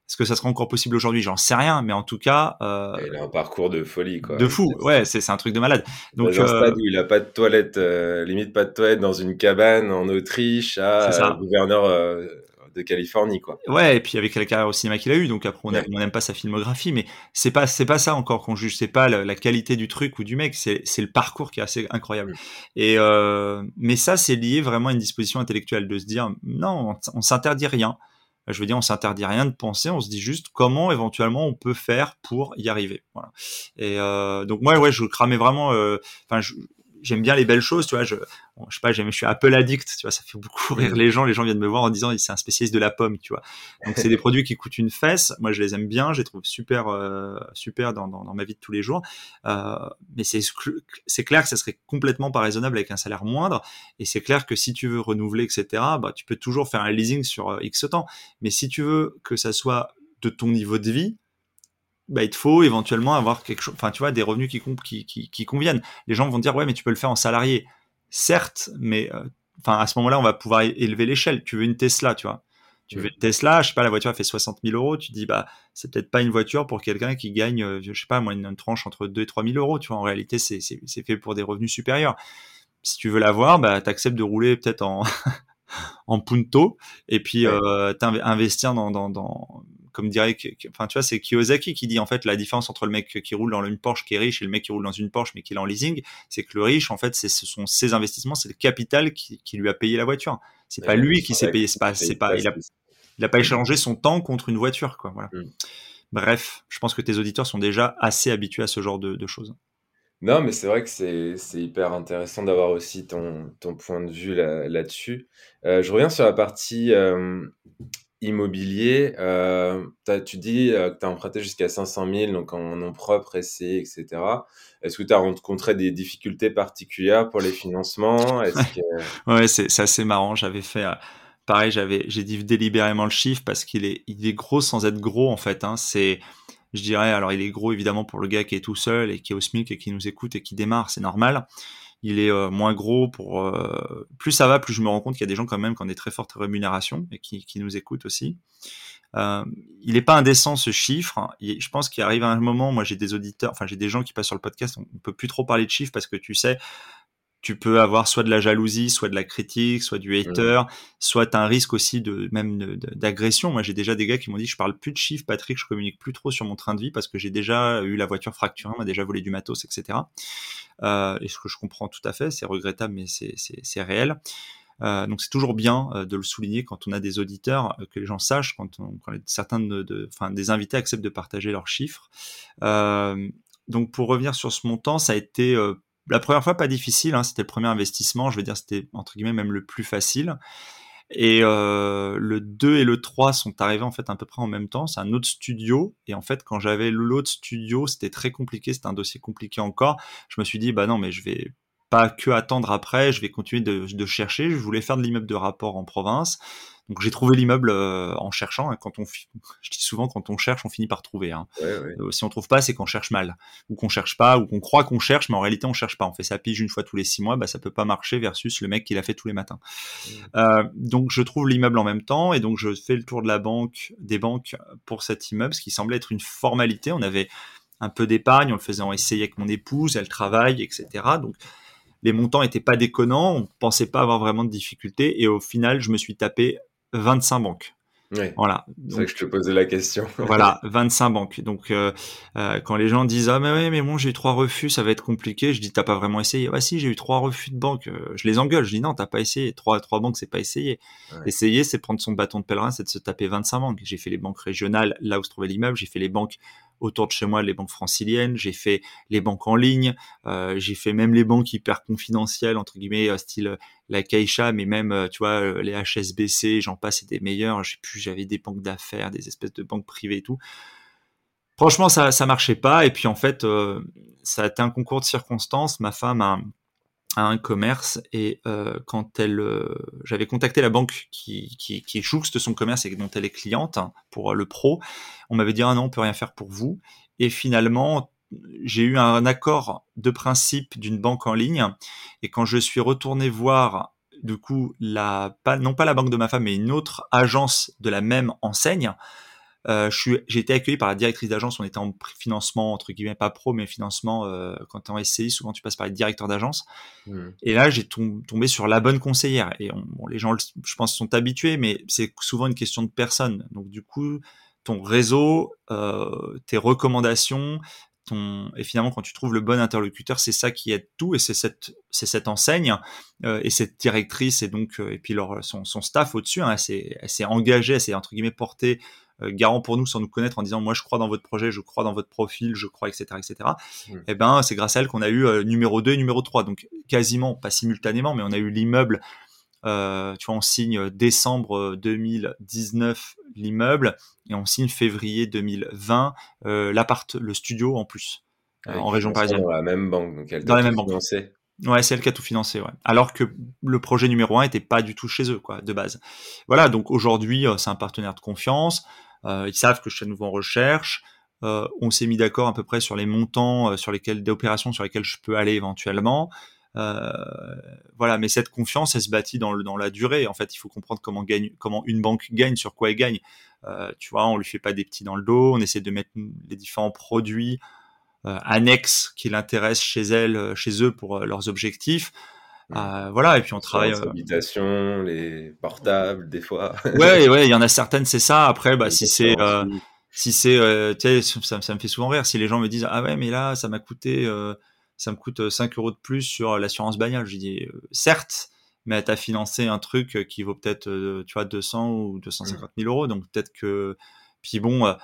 S2: est-ce que ça sera encore possible aujourd'hui? J'en sais rien, mais en tout cas.
S1: Euh, il a un parcours de folie, quoi.
S2: De fou, ouais, c'est un truc de malade.
S1: Donc, dans un euh, stade où il a pas de toilette, euh, limite pas de toilette dans une cabane en Autriche, à gouverneur de Californie, quoi.
S2: Ouais, et puis avec la carrière au cinéma qu'il a eu, donc après on n'aime pas sa filmographie, mais c'est pas c'est pas ça encore qu'on juge, c'est pas la, qualité du truc ou du mec, c'est le parcours qui est assez incroyable. Mm. Et mais ça, c'est lié vraiment à une disposition intellectuelle de se dire non, on, on s'interdit rien je veux dire, on s'interdit rien de penser, on se dit juste comment éventuellement on peut faire pour y arriver. Voilà. Et euh, donc moi, ouais, je cramais vraiment. Euh, enfin, j'aime bien les belles choses, tu vois. Je, je sais pas, je suis Apple addict, tu vois. Ça fait beaucoup rire les gens. Les gens viennent me voir en disant c'est un spécialiste de la pomme, tu vois. Donc c'est des produits qui coûtent une fesse. Moi, je les aime bien, je les trouve super, euh, super dans, dans, dans, ma vie de tous les jours. Euh, mais c'est c'est clair que ça serait complètement pas raisonnable avec un salaire moindre. Et c'est clair que si tu veux renouveler, etc., bah tu peux toujours faire un leasing sur euh, X temps. Mais si tu veux que ça soit de ton niveau de vie, bah, il te faut éventuellement avoir quelque chose, enfin, tu vois, des revenus qui, qui, qui, qui, conviennent. Les gens vont dire, ouais, mais tu peux le faire en salarié. Certes, mais euh, enfin, à ce moment-là, on va pouvoir élever l'échelle. Tu veux une Tesla, tu vois. Tu veux une Tesla, je sais pas, la voiture fait 60 000 euros. Tu dis, bah, c'est peut-être pas une voiture pour quelqu'un qui gagne, euh, je sais pas, moi, une, tranche entre 2 et 3 000 euros. Tu vois, en réalité, c'est fait pour des revenus supérieurs. Si tu veux l'avoir, bah, t'acceptes de rouler peut-être en, en punto et puis euh, t'investir dans, dans, dans comme dirait, enfin tu vois, c'est Kiyosaki qui dit en fait la différence entre le mec qui roule dans une Porsche qui est riche et le mec qui roule dans une Porsche mais qui est en leasing, c'est que le riche en fait, ce sont ses investissements, c'est le capital qui, lui a payé la voiture. C'est pas lui qui s'est payé, c'est pas, c'est pas, il a, il a pas échangé son temps contre une voiture, quoi. Voilà. Mm. Bref, je pense que tes auditeurs sont déjà assez habitués à ce genre de, choses.
S1: Non, mais c'est vrai que c'est hyper intéressant d'avoir aussi ton, ton point de vue là-dessus. Euh, je reviens sur la partie euh, immobilier, euh, tu dis euh, que tu as emprunté jusqu'à 500 000, donc en nom propre, essai, etc. Est-ce que tu as rencontré des difficultés particulières pour les financements?
S2: Ouais, c'est assez marrant. J'avais fait, euh, pareil, j'ai dit délibérément le chiffre parce qu'il est, il est gros sans être gros en fait. Hein. C'est, je dirais, alors il est gros évidemment pour le gars qui est tout seul et qui est au SMIC et qui nous écoute et qui démarre, c'est normal il est euh, moins gros pour euh, plus ça va plus je me rends compte qu'il y a des gens quand même qui ont des très fortes rémunérations et qui, nous écoutent aussi. Euh, il n'est pas indécent ce chiffre je pense qu'il arrive à un moment moi j'ai des auditeurs enfin j'ai des gens qui passent sur le podcast on, on peut plus trop parler de chiffres parce que tu sais tu peux avoir soit de la jalousie, soit de la critique, soit du hater, soit un risque aussi de même d'agression. Moi, j'ai déjà des gars qui m'ont dit je parle plus de chiffres, Patrick, je communique plus trop sur mon train de vie parce que j'ai déjà eu la voiture fracturée, on m'a déjà volé du matos, etc. Euh, et ce que je comprends tout à fait, c'est regrettable, mais c'est réel. Euh, donc c'est toujours bien euh, de le souligner quand on a des auditeurs, euh, que les gens sachent, quand, on, quand certains de, de, enfin, des invités acceptent de partager leurs chiffres. Euh, donc pour revenir sur ce montant, ça a été la première fois, pas difficile. Hein, c'était le premier investissement. Je veux dire, c'était entre guillemets même le plus facile. Et euh, le 2 et le 3 sont arrivés en fait à peu près en même temps. C'est un autre studio. Et en fait, quand j'avais l'autre studio, c'était très compliqué. C'était un dossier compliqué encore. Je me suis dit, bah non, mais je vais pas que attendre après. Je vais continuer de, de chercher. Je voulais faire de l'immeuble de rapport en province. Donc j'ai trouvé l'immeuble euh, en cherchant. Hein. quand on, je dis souvent quand on cherche, on finit par trouver. Hein. Euh, si on trouve pas, c'est qu'on cherche mal, ou qu'on cherche pas, ou qu'on croit qu'on cherche, mais en réalité on cherche pas. On fait sa pige une fois tous les six mois, bah ça peut pas marcher versus le mec qui l'a fait tous les matins. Mmh. Euh, donc je trouve l'immeuble en même temps, et donc je fais le tour de la banque, des banques pour cet immeuble, ce qui semblait être une formalité. On avait un peu d'épargne, on le faisait en essayer avec mon épouse, elle travaille, etc. Donc les montants étaient pas déconnants, on pensait pas avoir vraiment de difficultés, et au final je me suis tapé 25 banques.
S1: Voilà. C'est vrai que je te posais la question.
S2: voilà, 25 banques. Donc, euh, euh, quand les gens disent ah mais oui mais bon j'ai eu trois refus, ça va être compliqué. Je dis t'as pas vraiment essayé. Ah si j'ai eu trois refus de banque. Euh, je les engueule. Je dis non t'as pas essayé. Trois trois banques c'est pas essayé. Essayer c'est prendre son bâton de pèlerin, c'est de se taper 25 banques. J'ai fait les banques régionales là où se trouvait l'immeuble. J'ai fait les banques autour de chez moi les banques franciliennes, j'ai fait les banques en ligne, euh, j'ai fait même les banques hyper confidentielles entre guillemets euh, style euh, la Caixa, mais même tu vois les HSBC, j'en passe, c'est des meilleurs. J'ai plus, j'avais des banques d'affaires, des espèces de banques privées et tout. Franchement, ça ça marchait pas. Et puis en fait, ça a été un concours de circonstances. Ma femme a un commerce et euh, quand elle, euh, j'avais contacté la banque qui, qui, qui jouxte son commerce et dont elle est cliente hein, pour le pro, on m'avait dit ah non on peut rien faire pour vous. Et finalement j'ai eu un accord de principe d'une banque en ligne. Et quand je suis retourné voir du coup la pas non pas la banque de ma femme mais une autre agence de la même enseigne euh, j'ai été accueilli par la directrice d'agence. On était en financement entre guillemets pas pro, mais financement. Euh, quand tu es en SCI, souvent tu passes par les directeurs d'agence. Mmh. Et là, j'ai tombé sur la bonne conseillère. Et bon, les gens, je pense, sont habitués, mais c'est souvent une question de personne. Donc du coup, ton réseau, euh, tes recommandations, ton... et finalement quand tu trouves le bon interlocuteur, c'est ça qui aide tout. Et c'est cette, c'est cette enseigne euh, et cette directrice et donc euh, et puis leur son, son staff au-dessus. Hein, elle s'est engagée, elle s'est entre guillemets portée garant pour nous sans nous connaître en disant moi je crois dans votre projet, je crois dans votre profil, je crois etc etc. Mmh. Et eh ben c'est grâce à elle qu'on a eu euh, numéro 2 et numéro 3 donc quasiment pas simultanément mais on a eu l'immeuble euh, tu vois on signe décembre 2019 l'immeuble et on signe février 2020 l'appart le studio en plus en région parisienne.
S1: Dans la même banque donc elle
S2: dans la même banque.
S1: Financé.
S2: Ouais, c'est elle qui a tout financé, ouais. Alors que le projet numéro un était pas du tout chez eux, quoi, de base. Voilà, donc aujourd'hui, c'est un partenaire de confiance. Euh, ils savent que je suis à nouveau en recherche. Euh, on s'est mis d'accord à peu près sur les montants euh, sur lesquels des opérations sur lesquelles je peux aller éventuellement. voilà, mais cette confiance, elle se bâtit dans, la durée. En fait, il faut comprendre comment comment une banque gagne, sur quoi elle gagne. tu vois, on lui fait pas des petits dans le dos. On essaie de mettre les différents produits annexes qui l'intéressent chez elle, chez eux pour leurs objectifs. Euh, voilà, et puis on travaille. Les
S1: euh, habitations, les portables, des fois.
S2: ouais, ouais, il y en a certaines, c'est ça. Après, bah, si c'est, euh, si c'est, tu sais, ça, ça, me fait souvent rire. Si les gens me disent, ah ouais, mais là, ça m'a coûté, ça me coûte 5 euros de plus sur l'assurance bagnole. Je dis, certes, mais t'as financé un truc qui vaut peut-être, tu vois, 200 ou 250 000 euros. Donc peut-être que, puis bon,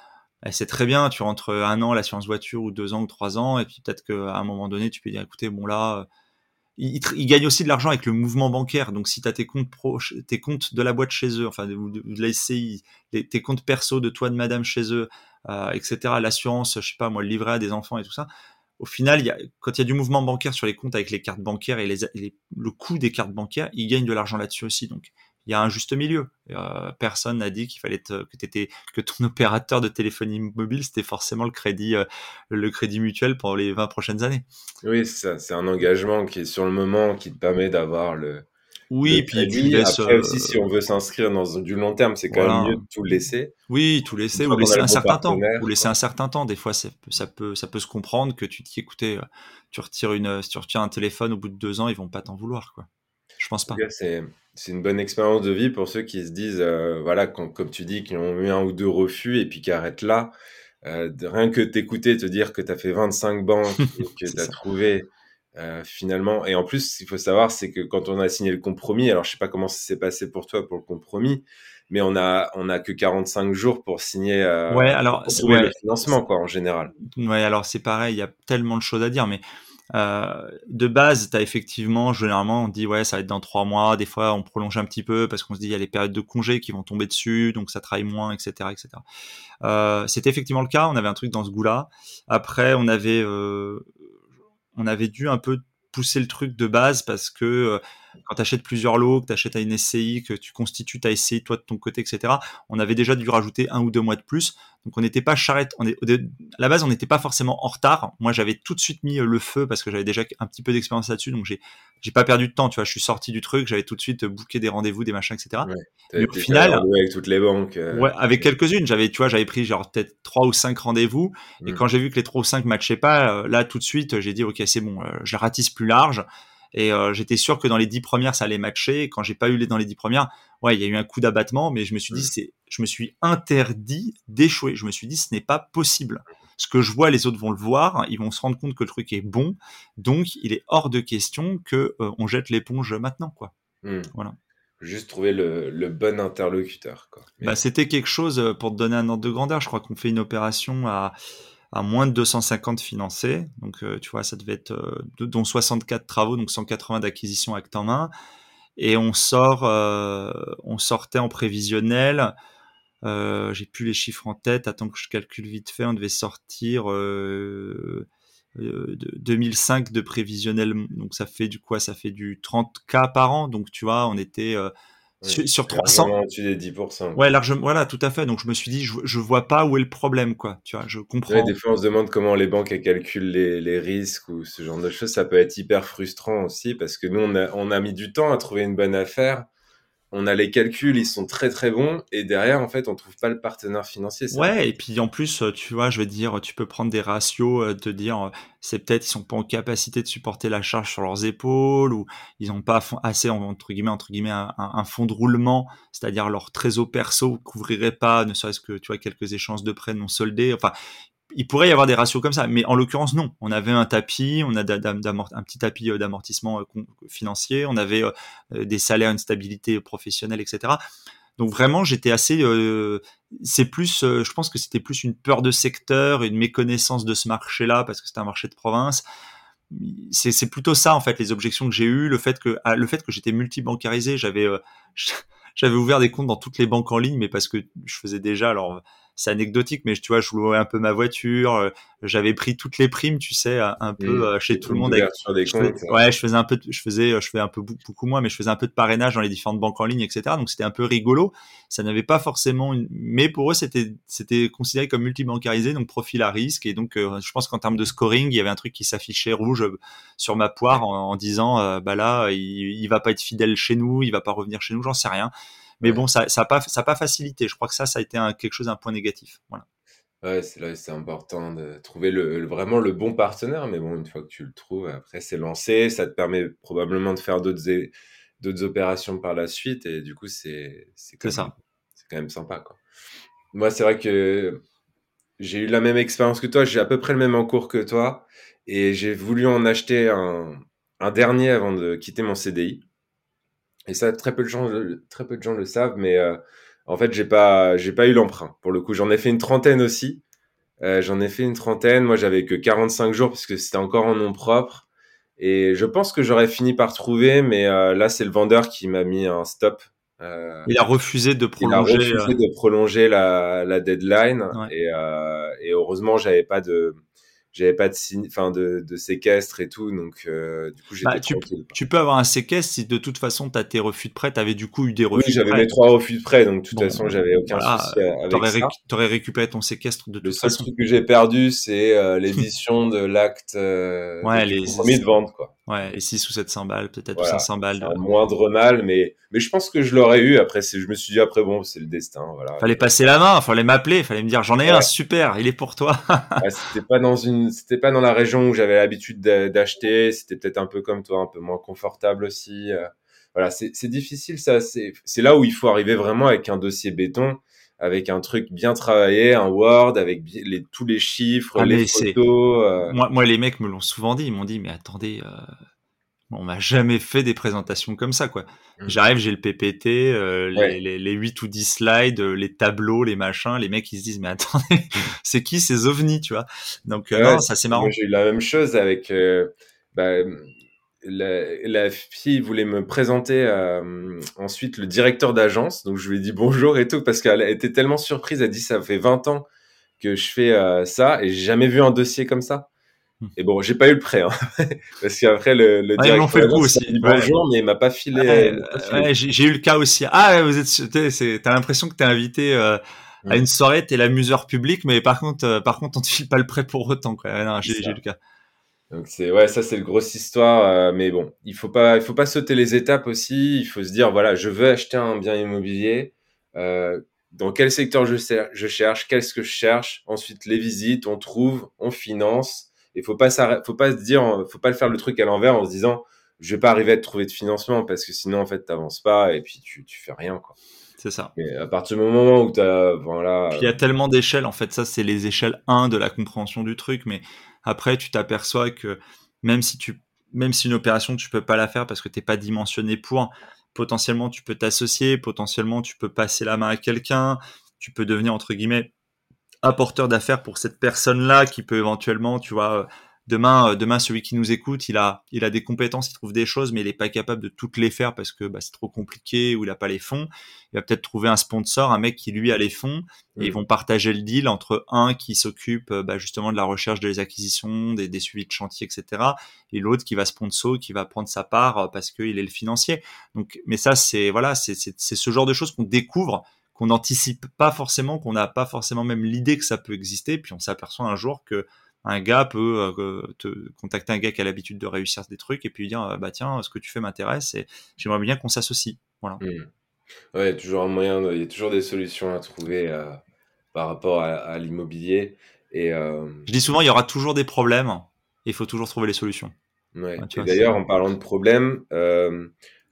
S2: c'est très bien, tu rentres un an l'assurance voiture ou deux ans ou trois ans, et puis peut-être qu'à un moment donné, tu peux dire, écoutez, bon là, ils, gagnent aussi de l'argent avec le mouvement bancaire. Donc, si tu as tes comptes pro, tes comptes de la boîte chez eux, enfin de, de, la SCI, tes comptes perso de toi, de madame chez eux, euh, etc., l'assurance, je sais pas moi, le livret à des enfants et tout ça, au final, quand il y a du mouvement bancaire sur les comptes avec les cartes bancaires et, les, le coût des cartes bancaires, ils gagnent de l'argent là-dessus aussi. Donc, il y a un juste milieu. Euh, personne n'a dit qu'il fallait que étais, que ton opérateur de téléphonie mobile c'était forcément le crédit, euh, le crédit mutuel pour les 20 prochaines années.
S1: Oui, c'est un engagement qui est sur le moment, qui te permet d'avoir le.
S2: Oui, puis
S1: tu laisses, Après aussi, si on veut s'inscrire dans du long terme, c'est quand même mieux de tout laisser.
S2: Oui, tout laisser ou laisser un certain temps. Ou laisser un certain temps. Des fois, ça peut, ça peut, ça peut se comprendre que tu te dis, écoutez, euh, tu retires une, si tu retires un téléphone au bout de deux ans, ils vont pas t'en vouloir, quoi. Je pense pas.
S1: C'est une bonne expérience de vie pour ceux qui se disent, euh, voilà, comme tu dis, qui ont eu un ou deux refus et puis qui arrêtent là. Euh, rien que t'écouter, te dire que tu as fait 25 banques et que tu as trouvé euh, finalement. Et en plus, ce qu'il faut savoir, c'est que quand on a signé le compromis, alors je sais pas comment ça s'est passé pour toi pour le compromis, mais on a on a que 45 jours pour signer
S2: ouais, alors,
S1: le financement quoi en général.
S2: Ouais, alors c'est pareil, il y a tellement de choses à dire, mais Euh, de base, tu as effectivement, généralement, on dit ouais, ça va être dans trois mois. Des fois, on prolonge un petit peu parce qu'on se dit il y a les périodes de congés qui vont tomber dessus, donc ça travaille moins, etc., etc. Euh, C'était effectivement le cas. On avait un truc dans ce goût-là. Après, on avait, euh, on avait dû un peu pousser le truc de base parce que euh, quand tu achètes plusieurs lots, que tu achètes à une SCI, que tu constitues ta SCI toi de ton côté, etc., on avait déjà dû rajouter un ou deux mois de plus. Donc on n'était pas charrette. On est, à la base, on n'était pas forcément en retard. Moi, j'avais tout de suite mis euh, le feu parce que j'avais déjà un petit peu d'expérience là-dessus. Donc j'ai, j'ai pas perdu de temps. Tu vois, je suis sorti du truc. J'avais tout de suite booké des rendez-vous, des machins, etc. Ouais,
S1: Mais au final, avec toutes les banques.
S2: Euh, ouais, avec quelques-unes. J'avais, tu vois, j'avais pris genre peut-être trois ou cinq rendez-vous. Et mm. quand j'ai vu que les trois ou cinq matchaient pas, là tout de suite, j'ai dit ok, c'est bon, je ratisse plus large. Et euh, j'étais sûr que dans les dix premières, ça allait matcher. quand j'ai pas eu les dans les dix premières, ouais, il y a eu un coup d'abattement, mais je me suis dit, c'est, je me suis interdit d'échouer. Je me suis dit, ce n'est pas possible. Ce que je vois, les autres vont le voir, ils vont se rendre compte que le truc est bon, donc il est hors de question que euh, on jette l'éponge maintenant, quoi.
S1: Mmh. Voilà. Juste trouver le, le bon interlocuteur. Quoi.
S2: Bah, c'était quelque chose euh, pour te donner un ordre de grandeur. Je crois qu'on fait une opération à à moins de 250 financés. Donc, euh, tu vois, ça devait être, euh, dont 64 travaux, donc 180 d'acquisition acte en main. Et on sort, euh, on sortait en prévisionnel. J'ai plus les chiffres en tête. Attends que je calcule vite fait. On devait sortir 2005 de prévisionnel. Donc, ça fait du quoi? Ça fait du 30 k par an. Donc, tu vois, on était sur, 300
S1: des 10%.
S2: Ouais, largement, voilà, tout à fait. Donc je me suis dit, je, je vois pas où est le problème, quoi. Tu vois, je comprends.
S1: des fois, on se demande comment les banques calculent les, les, risques ou ce genre de choses. Ça peut être hyper frustrant aussi parce que nous, on a, on a mis du temps à trouver une bonne affaire on a les calculs, ils sont très très bons, et derrière, en fait, on trouve pas le partenaire financier.
S2: Ouais, et puis en plus, euh, tu vois, je veux dire, tu peux prendre des ratios, euh, te dire, euh, c'est peut-être ils sont pas en capacité de supporter la charge sur leurs épaules, ou ils ont pas assez entre guillemets entre guillemets un, fonds de roulement, c'est-à-dire leur trésor perso couvrirait pas, ne serait-ce que tu vois quelques échanges de prêts non soldés. Enfin, il pourrait y avoir des ratios comme ça, mais en l'occurrence non. On avait un tapis, on a un petit tapis euh, d'amortissement euh, financier, on avait euh, des salaires, une stabilité professionnelle, etc. Donc vraiment, j'étais assez. c'est plus, je pense que c'était plus une peur de secteur, une méconnaissance de ce marché-là parce que c'était un marché de province. C'est plutôt ça en fait les objections que j'ai eues, le fait que ah, le fait que j'étais multibancarisé, j'avais j'avais ouvert des comptes dans toutes les banques en ligne, mais parce que je faisais déjà alors c'est anecdotique, mais tu vois, je louais un peu ma voiture, euh, j'avais pris toutes les primes, tu sais, un peu mmh. euh, chez tout le monde.
S1: Avec, des
S2: je faisais, ouais, je faisais un peu, je faisais, je faisais un peu beaucoup moins, mais je faisais un peu de parrainage dans les différentes banques en ligne, etc. Donc c'était un peu rigolo. Ça n'avait pas forcément, une... mais pour eux c'était c'était considéré comme multibancarisé, donc profil à risque. Et donc euh, je pense qu'en termes de scoring, il y avait un truc qui s'affichait rouge sur ma poire en, disant, bah là, il, il va pas être fidèle chez nous, il va pas revenir chez nous, j'en sais rien. Mais bon, ça n'a ça pas, ça pas facilité. Je crois que ça, ça a été un, quelque chose, un point négatif. Voilà.
S1: Ouais, c'est là, c'est important de trouver le, vraiment le bon partenaire. Mais bon, une fois que tu le trouves, après, c'est lancé. Ça te permet probablement de faire d'autres, d'autres opérations par la suite. Et du coup, c'est, c'est, quand, ça. c'est quand même sympa. Quoi. Moi, c'est vrai que j'ai eu la même expérience que toi. J'ai à peu près le même encours que toi. Et j'ai voulu en acheter un, un dernier avant de quitter mon CDI. Et ça, très peu de gens, très peu de gens le savent, mais euh, en fait, j'ai pas, j'ai pas eu l'emprunt. Pour le coup, j'en ai fait une trentaine aussi. Euh, j'en ai fait une trentaine. Moi, j'avais que 45 jours parce que c'était encore en nom propre. Et je pense que j'aurais fini par trouver, mais euh, là, c'est le vendeur qui m'a mis un stop.
S2: il a refusé de prolonger.
S1: Il a refusé de prolonger la, la deadline. Et, et, heureusement, j'avais pas de, j'avais pas de signe, enfin de, de, séquestre et tout, donc euh, du coup j'étais bah,
S2: tu, tu, peux avoir un séquestre si de toute façon tu as tes refus de prêt, tu avais du coup eu des refus.
S1: Oui, j'avais mes trois refus de prêt, donc de toute façon j'avais aucun souci avec aurais ça.
S2: T'aurais récupéré ton séquestre de toute façon.
S1: Le seul truc que j'ai perdu, c'est euh, l'édition de l'acte euh,
S2: ouais, les
S1: de vente, quoi.
S2: Ouais, et 6 ou 700 balles, peut-être, ou 500 balles.
S1: De... moindre mal, mais, mais je pense que je l'aurais eu. Après, je me suis dit, après, bon, c'est le destin. Voilà.
S2: Fallait passer la main, fallait m'appeler, fallait me dire, j'en ai un, super, il est pour toi.
S1: c'était pas dans une, c'était pas dans la région où j'avais l'habitude d'acheter. C'était peut-être un peu comme toi, un peu moins confortable aussi. Euh. Voilà, c'est difficile, ça. C'est là où il faut arriver vraiment avec un dossier béton avec un truc bien travaillé, un Word avec les, tous les chiffres, ah, les photos.
S2: Euh. Moi, moi, les mecs me l'ont souvent dit. Ils m'ont dit, mais attendez, euh... on m'a jamais fait des présentations comme ça, quoi. Mmh. J'arrive, j'ai le PPT, euh, les, les, les, 8 ou 10 slides, les tableaux, les machins. Les mecs, ils se disent, mais attendez, c'est qui ces ovnis, tu vois? Donc, non, ça c'est marrant.
S1: J'ai eu la même chose avec bah, la, fille voulait me présenter euh, ensuite le directeur d'agence. Donc je lui ai dit bonjour et tout parce qu'elle était tellement surprise. Elle dit ça fait 20 ans que je fais euh, ça et j'ai jamais vu un dossier comme ça. Hmm. Et bon, j'ai pas eu le prêt, hein, parce qu'après le, le
S2: directeur fait le coup aussi.
S1: Dit bonjour, mais il m'a pas filé.
S2: j'ai eu le cas aussi. Ah, vous êtes, t'as l'impression que t'es invité euh, à une soirée, t'es l'amuseur public, mais par contre, par contre, on te file pas le prêt pour autant. J'ai eu le cas.
S1: Donc c'est ouais, ça c'est une grosse histoire, euh, mais bon, il faut pas, il faut pas sauter les étapes aussi. Il faut se dire voilà, je veux acheter un bien immobilier. Euh, dans quel secteur je, je cherche, qu'est-ce que je cherche? Ensuite les visites, on trouve, on finance. Il faut pas faut pas se dire, faut pas le faire le truc à l'envers en se disant je vais pas arriver à te trouver de financement parce que sinon en fait t'avances pas et puis tu tu fais rien quoi.
S2: C'est ça.
S1: Et à partir du moment où tu as voilà.
S2: Puis il y a tellement d'échelles en fait ça c'est les échelles 1 de la compréhension du truc mais après, tu t'aperçois que même si tu, même si une opération tu peux pas la faire parce que t'es pas dimensionné pour, potentiellement tu peux t'associer, potentiellement tu peux passer la main à quelqu'un, tu peux devenir entre guillemets apporteur d'affaires pour cette personne-là qui peut éventuellement, tu vois, demain, euh, demain, celui qui nous écoute, il a, il a des compétences, il trouve des choses, mais il n'est pas capable de toutes les faire parce que bah, c'est trop compliqué ou il n'a pas les fonds. Il va peut-être trouver un sponsor, un mec qui lui a les fonds, et ils mm. vont partager le deal entre un qui s'occupe euh, bah, justement de la recherche des acquisitions, des, des suivis de chantier, etc., et l'autre qui va sponsor, qui va prendre sa part euh, parce qu'il est le financier. Donc, mais ça, c'est voilà, c'est ce genre de choses qu'on découvre qu'on n'anticipe pas forcément, qu'on n'a pas forcément même l'idée que ça peut exister, puis on s'aperçoit un jour que un gars peut euh, te contacter un gars qui a l'habitude de réussir des trucs et puis lui dire euh, bah tiens ce que tu fais m'intéresse et j'aimerais bien qu'on s'associe. Voilà.
S1: Mmh. ouais toujours un moyen il y a toujours des solutions à trouver euh, par rapport à, l'immobilier et
S2: je dis souvent il y aura toujours des problèmes. Et il faut toujours trouver les solutions.
S1: Ouais. d'ailleurs en parlant de problèmes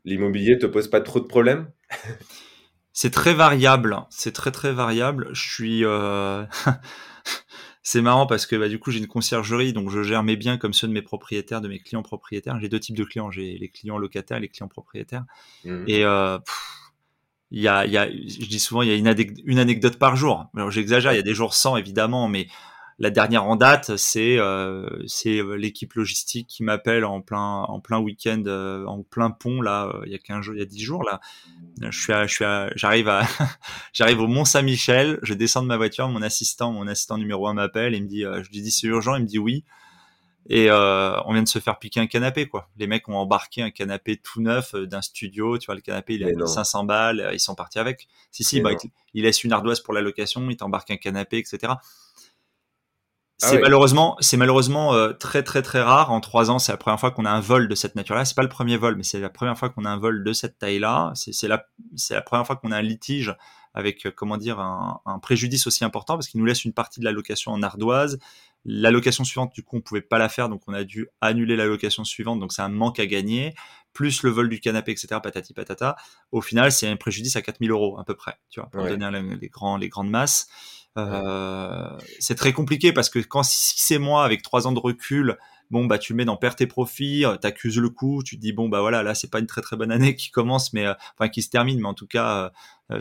S1: l'immobilier te pose pas trop de problèmes?
S2: C'est très variable. C'est très très variable. Je suis c'est marrant parce que bah, du coup j'ai une conciergerie, donc je gère mes biens comme ceux de mes propriétaires, de mes clients propriétaires. J'ai deux types de clients, j'ai les clients locataires et les clients propriétaires. Mmh. Et euh, il y, a, y a, je dis souvent, il y a une, une anecdote par jour. Alors j'exagère, il y a des jours sans évidemment, mais la dernière en date, c'est euh, c'est euh, l'équipe logistique qui m'appelle en plein en plein week-end, euh, en plein pont là, il y a 15 jours, il y a 10 jours là. Je suis je suis j'arrive à j'arrive au Mont Saint-Michel, je descends de ma voiture, mon assistant mon assistant numéro un m'appelle et me dit je lui dis c'est urgent, il me dit oui. Et on vient de se faire piquer un canapé quoi. Les mecs ont embarqué un canapé tout neuf d'un studio, tu vois le canapé il est 500 balles, ils sont partis avec. Si si, bah, il laisse une ardoise pour la location, il t'embarque un canapé, etc. Ah c'est malheureusement, c'est malheureusement euh, très très très rare. En trois ans, c'est la première fois qu'on a un vol de cette nature-là. C'est pas le premier vol, mais c'est la première fois qu'on a un vol de cette taille-là. C'est la, c'est la première fois qu'on a un litige avec, euh, comment dire, un, un, préjudice aussi important parce qu'il nous laisse une partie de la location en ardoise. La location suivante, du coup, on pouvait pas la faire, donc on a dû annuler la location suivante. Donc c'est un manque à gagner, plus le vol du canapé, etc. Patati patata. Au final, c'est un préjudice à 4000 euros à peu près, tu vois, pour donner les, grands, les grandes masses. Euh, c'est très compliqué parce que quand si c'est moi avec trois ans de recul, bon bah tu mets dans perte et profit, euh, t'accuses le coup, tu te dis bon bah voilà là c'est pas une très très bonne année qui commence mais euh, enfin qui se termine. Mais en tout cas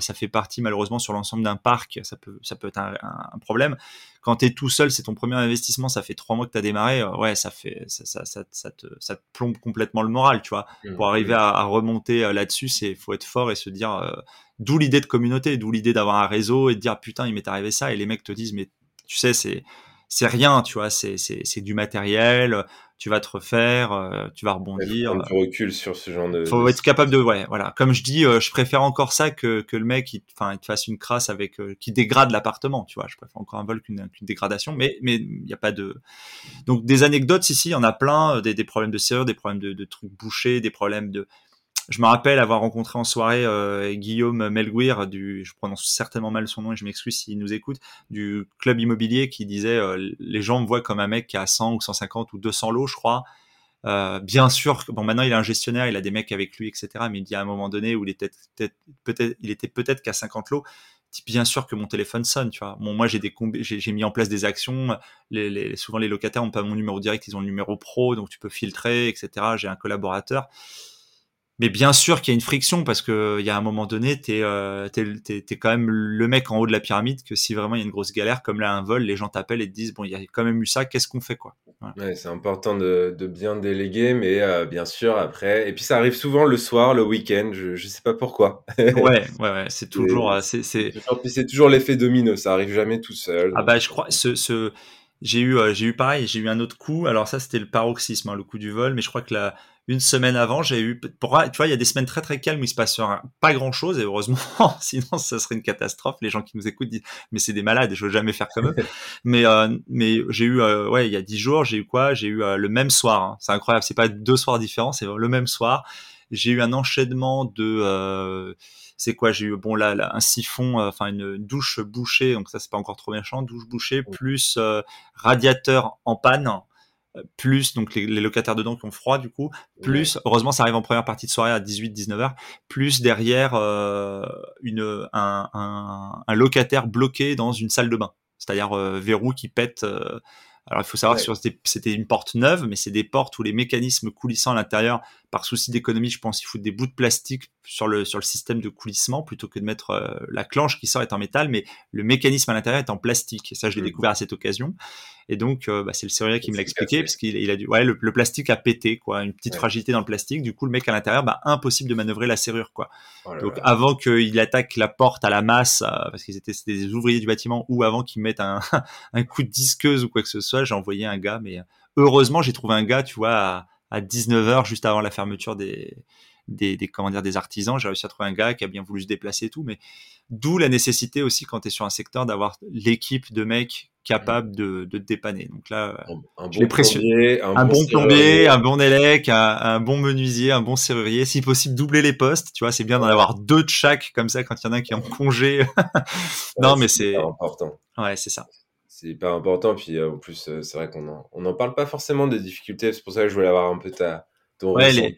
S2: ça fait partie malheureusement sur l'ensemble d'un parc, ça peut ça peut être un, un problème. Quand t'es tout seul, c'est ton premier investissement, ça fait trois mois que t'as démarré, ouais ça fait ça ça, ça, ça, te, ça te plombe complètement le moral, tu vois. Mmh, Pour arriver à, à remonter là-dessus, c'est faut être fort et se dire D'où l'idée de communauté, d'où l'idée d'avoir un réseau et de dire putain, il m'est arrivé ça et les mecs te disent mais tu sais c'est c'est rien, tu vois, c'est c'est du matériel, tu vas te refaire, euh, tu vas rebondir.
S1: tu recules sur ce genre de.
S2: Faut être capable de, ouais, voilà. Comme je dis, euh, je préfère encore ça que que le mec, enfin, il te fasse une crasse avec, euh, qui dégrade l'appartement, tu vois. Je préfère encore un vol qu'une dégradation, mais mais il n'y a pas de. Donc des anecdotes, si, il y en a plein, des, des problèmes de serrure, des problèmes de, de trucs bouchés, des problèmes de je me rappelle avoir rencontré en soirée euh, Guillaume Melguir, du, je prononce certainement mal son nom et je m'excuse s'il nous écoute, du club immobilier qui disait euh, les gens me voient comme un mec qui a 100 ou 150 ou 200 lots, je crois. Euh, bien sûr, bon maintenant il a un gestionnaire, il a des mecs avec lui, etc. Mais il dit à un moment donné où il était peut-être, il était peut-être qu'à 50 lots. Bien sûr que mon téléphone sonne, tu vois. Moi j'ai mis en place des actions. Souvent les locataires ont pas mon numéro direct, ils ont le numéro pro, donc tu peux filtrer, etc. J'ai un collaborateur. Mais bien sûr qu'il y a une friction parce que il y a un moment donné, t'es euh, es, quand même le mec en haut de la pyramide que si vraiment il y a une grosse galère, comme là un vol, les gens t'appellent et te disent bon il y a quand même eu ça, qu'est-ce qu'on fait quoi?
S1: Ouais, c'est important de, de, bien déléguer, mais euh, bien sûr après. Et puis ça arrive souvent le soir, le week-end. Je, je sais pas pourquoi.
S2: ouais, ouais, ouais. C'est toujours, euh, c'est, c'est.
S1: c'est toujours l'effet domino. Ça arrive jamais tout seul.
S2: Ah bah je crois ce, ce j'ai eu, euh, j'ai eu pareil, j'ai eu un autre coup. Alors ça, c'était le paroxysme, hein, le coup du vol. Mais je crois que la, une semaine avant, j'ai eu, pour, tu vois, il y a des semaines très très calmes où il se passe pas grand chose et heureusement, sinon ça serait une catastrophe. Les gens qui nous écoutent disent, mais c'est des malades, je veux jamais faire comme eux. mais euh, mais j'ai eu, euh, ouais, il y a dix jours, j'ai eu quoi? J'ai eu le même soir. Hein. C'est incroyable, c'est pas deux soirs différents, c'est le même soir. J'ai eu un enchaînement de c'est quoi J'ai eu bon là, un siphon, euh, enfin une douche bouchée, donc ça c'est pas encore trop méchant, douche bouchée plus euh, radiateur en panne euh, plus donc les, locataires dedans qui ont froid du coup, plus heureusement ça arrive en première partie de soirée à 18-19 heures, plus derrière une un, un, un, locataire bloqué dans une salle de bain, c'est-à-dire verrou qui pète alors il faut savoir que c'était une porte neuve, mais c'est des portes où les mécanismes coulissants à l'intérieur, par souci d'économie, je pense, ils foutent des bouts de plastique sur le sur le système de coulissement plutôt que de mettre euh, la clanche qui sort est en métal, mais le mécanisme à l'intérieur est en plastique. Et ça, je l'ai mmh. découvert à cette occasion. Et donc, euh, bah, c'est le serrurier qui me l'a expliqué, parce qu'il il a dû, ouais, le, plastique a pété, quoi, une petite fragilité dans le plastique. Du coup, le mec à l'intérieur, bah, impossible de manœuvrer la serrure, quoi. Oh donc, avant qu'il attaque la porte à la masse, euh, parce qu'ils étaient des ouvriers du bâtiment, ou avant qu'ils mettent un, un coup de disqueuse ou quoi que ce soit, j'ai envoyé un gars, mais heureusement, j'ai trouvé un gars, tu vois, à, à 19h, juste avant la fermeture des, des, des, comment dire, des artisans. J'ai réussi à trouver un gars qui a bien voulu se déplacer et tout, mais d'où la nécessité aussi quand tu es sur un secteur d'avoir l'équipe de mecs capables de, de te dépanner. Donc là,
S1: un, bon plombier,
S2: un, bon, plombier, un bon élec, un, bon menuisier, un bon serrurier, si possible doubler les postes. Tu vois, c'est bien d'en avoir deux de chaque comme ça quand il y en a un qui est en congé. non, mais c'est
S1: important.
S2: Ouais, c'est ça
S1: c'est hyper important. Puis euh, en plus, euh, c'est vrai qu'on n'en on en parle pas forcément des difficultés. C'est pour ça que je voulais avoir un peu ta,
S2: ouais,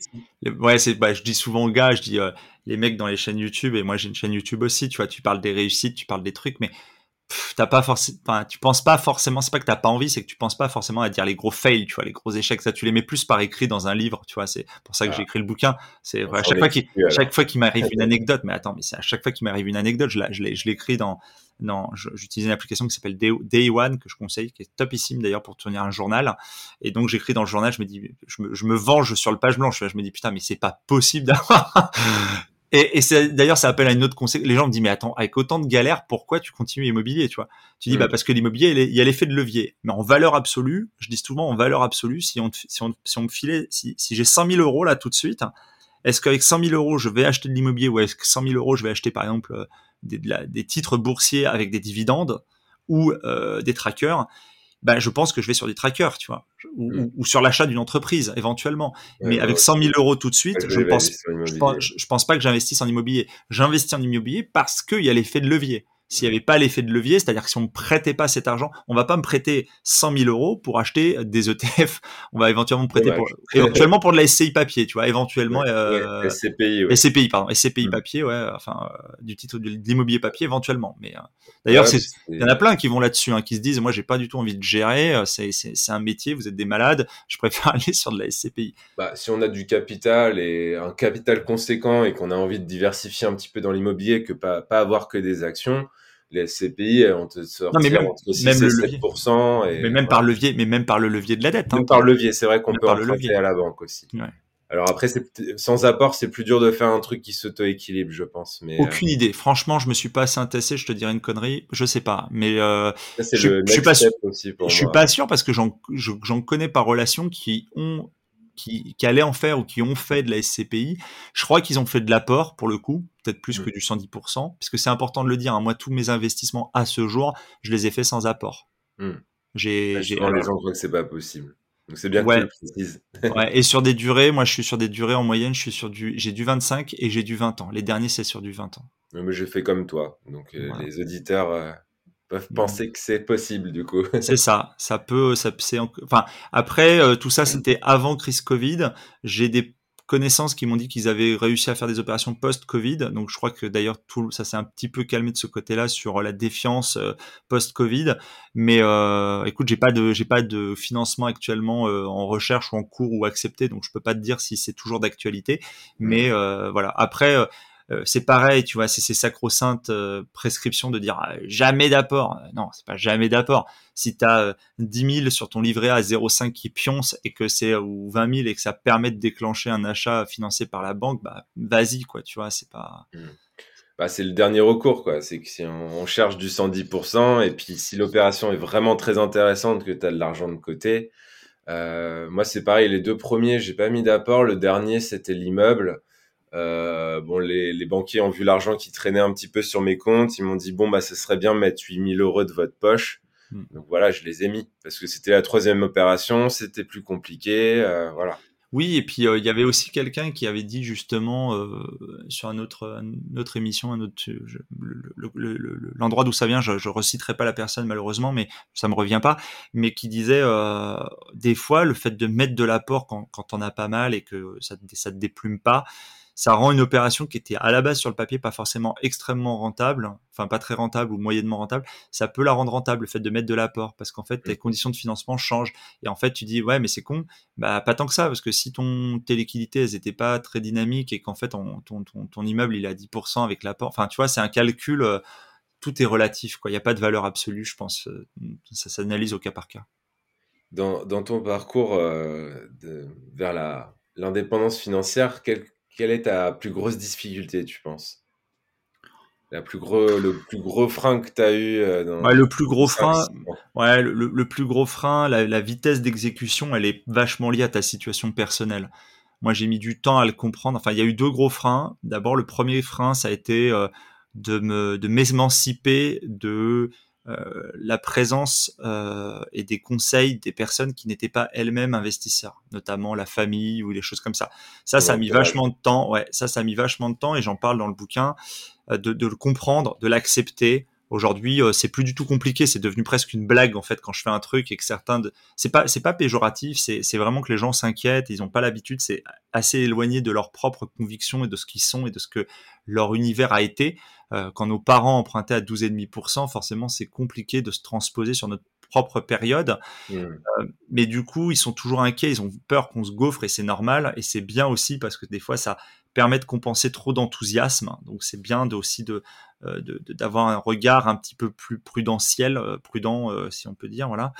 S2: ouais, c'est, bah, je dis souvent aux gars, je dis euh, les mecs dans les chaînes YouTube, et moi j'ai une chaîne YouTube aussi, tu vois, tu parles des réussites, tu parles des trucs, mais t'as pas forcément, enfin, tu penses pas forcément, c'est pas que t'as pas envie, c'est que tu penses pas forcément à dire les gros fails, tu vois, les gros échecs, ça tu les mets plus par écrit dans un livre, tu vois, c'est pour ça que j'ai écrit le bouquin. C'est à chaque fois qu'il, chaque fois qu'il m'arrive une anecdote, mais attends, mais c'est à chaque fois qu'il m'arrive une anecdote, je l'écris dans, non, j'utilise une application qui s'appelle Day One que je conseille, qui est topissime d'ailleurs pour tenir un journal. Et donc j'écris dans le journal, je me dis, je me, je me venge sur le page blanche. Je me dis putain, mais c'est pas possible d'avoir Et, et d'ailleurs, ça appelle à une autre conseil. Les gens me disent, mais attends, avec autant de galères, pourquoi tu continues l'immobilier, tu vois? Tu dis, bah parce que l'immobilier, il y a l'effet de levier. Mais en valeur absolue, je dis souvent en valeur absolue, si on, si on, si on me filait, si, si j'ai 100 000 euros là tout de suite, est-ce qu'avec 100 000 euros, je vais acheter de l'immobilier ou est-ce que 100 000 euros, je vais acheter par exemple euh, des, des titres boursiers avec des dividendes ou euh, des trackers? Ben, je pense que je vais sur des trackers, tu vois, ou, mm. ou, sur l'achat d'une entreprise éventuellement. Mais avec 100 000 euros tout de suite, je, pense, je, pense, pas que j'investisse en immobilier. J'investis en immobilier parce qu'il y a l'effet de levier s'il n'y avait pas l'effet de levier, c'est-à-dire que si on ne prêtait pas cet argent, on va pas me prêter 100 000 euros pour acheter des ETF. On va éventuellement me prêter pour, éventuellement pour de la SCI papier, tu vois, éventuellement
S1: euh, SCPI, ouais.
S2: SCPI, pardon, SCPI mm. papier, ouais, enfin euh, du titre de l'immobilier papier éventuellement. Mais euh, d'ailleurs, il y en a plein qui vont là-dessus, hein, qui se disent, moi, j'ai pas du tout envie de gérer, euh, c'est un métier, vous êtes des malades, je préfère aller sur de la SCPI.
S1: Bah, si on a du capital et un capital conséquent et qu'on a envie de diversifier un petit peu dans l'immobilier, que pas pas avoir que des actions les SCPI on te sort
S2: mais même,
S1: entre 6 même et 7%. Et,
S2: mais même par levier, mais même par le levier de la dette.
S1: Hein. par levier, c'est vrai qu'on peut emprunter à la banque aussi. Alors après, sans apport, c'est plus dur de faire un truc qui s'auto-équilibre, je pense. Mais
S2: aucune idée. Franchement, je me suis pas assez intéressé. Je te dirais une connerie. Je sais pas, mais euh, je, je suis pas sûr. Je suis pas sûr parce que j'en connais par relation qui ont qui, qui, allaient en faire ou qui ont fait de la SCPI. Je crois qu'ils ont fait de l'apport pour le coup, peut-être plus mm. que du 110%, puisque c'est important de le dire. Hein. Moi, tous mes investissements à ce jour, je les ai faits sans apport.
S1: Mm. J'ai, les gens croient que c'est pas possible. Donc c'est bien
S2: que tu
S1: le précises.
S2: ouais, et sur des durées, moi je suis sur des durées en moyenne, je suis sur du, j'ai du 25 et j'ai du 20 ans. Les derniers c'est sur du 20 ans.
S1: Mais j'ai fait comme toi. Donc euh, les auditeurs, euh, peuvent penser que c'est possible du coup.
S2: c'est ça, ça peut, ça c'est enfin après euh, tout ça c'était avant crise Covid. J'ai des connaissances qui m'ont dit qu'ils avaient réussi à faire des opérations post-Covid. Donc je crois que d'ailleurs tout ça s'est un petit peu calmé de ce côté-là sur la défiance euh, post-Covid. Mais euh, écoute, j'ai pas de j'ai pas de financement actuellement euh, en recherche ou en cours ou accepté, donc je peux pas te dire si c'est toujours d'actualité. Mais voilà. Après euh, c'est pareil, tu vois, c'est ces sacro-saintes euh, prescriptions de dire ah, jamais d'apport. Non, c'est pas jamais d'apport. Si tu as 10 000 sur ton livret à 0,5 qui pionce et que c'est ou 20 000 et que ça permet de déclencher un achat financé par la banque, bah vas-y quoi, tu vois, c'est pas.
S1: Mmh. Bah, c'est le dernier recours quoi. C'est que si on, cherche du 110% et puis si l'opération est vraiment très intéressante que tu as de l'argent de côté. Euh, moi, c'est pareil, les deux premiers, j'ai pas mis d'apport. Le dernier, c'était l'immeuble. Euh, bon, les, les, banquiers ont vu l'argent qui traînait un petit peu sur mes comptes. Ils m'ont dit, bon, bah, ce serait bien mettre 8000 euros de votre poche. Hmm. Donc voilà, je les ai mis parce que c'était la troisième opération, c'était plus compliqué. Euh, voilà.
S2: Oui, et puis euh, il y avait aussi quelqu'un qui avait dit justement sur un autre, une autre émission, un autre, l'endroit d'où ça vient, je, je reciterai pas la personne malheureusement, mais ça me revient pas, mais qui disait des fois le fait de mettre de l'apport quand, quand on a pas mal et que ça, ça te déplume pas, ça rend une opération qui était à la base sur le papier pas forcément extrêmement rentable, enfin pas très rentable ou moyennement rentable, ça peut la rendre rentable le fait de mettre de l'apport parce qu'en fait tes conditions de financement changent. Et en fait tu dis ouais mais c'est con, bah pas tant que ça parce que si ton tes liquidités elles étaient pas très dynamiques et qu'en fait ton, ton, ton, immeuble il est à 10% avec l'apport, enfin tu vois c'est un calcul, euh, tout est relatif quoi, il n'y a pas de valeur absolue je pense, euh, ça s'analyse au cas par cas.
S1: Dans, dans ton parcours euh, de, vers la l'indépendance financière, quel, quelle est ta plus grosse difficulté, tu penses? La plus gros, le plus gros frein que tu as eu euh,
S2: dans le plus gros frein, ouais, le, plus gros frein, la, vitesse d'exécution, elle est vachement liée à ta situation personnelle. Moi, j'ai mis du temps à le comprendre. Enfin, il y a eu deux gros freins. D'abord, le premier frein, ça a été euh, de me de m'émanciper de la présence euh, et des conseils des personnes qui n'étaient pas elles-mêmes investisseurs, notamment la famille ou les choses comme ça. Ça, ça a mis vachement de temps. Ouais, ça, ça a mis vachement de temps et j'en parle dans le bouquin euh, de, de, le comprendre, de l'accepter. Aujourd'hui, c'est plus du tout compliqué. C'est devenu presque une blague en fait quand je fais un truc et que certains, de... c'est pas, c'est pas péjoratif. C'est, c'est vraiment que les gens s'inquiètent. Ils n'ont pas l'habitude. C'est assez éloigné de leurs propres convictions et de ce qu'ils sont et de ce que leur univers a été. Euh, quand nos parents empruntaient à 12,5%, forcément, c'est compliqué de se transposer sur notre propre période. Mmh. Euh, mais du coup, ils sont toujours inquiets, ils ont peur qu'on se gaufre et c'est normal. Et c'est bien aussi parce que des fois, ça permet de compenser trop d'enthousiasme. Donc c'est bien de, aussi de, d'avoir un regard un petit peu plus prudentiel, euh, prudent euh, si on peut dire, voilà.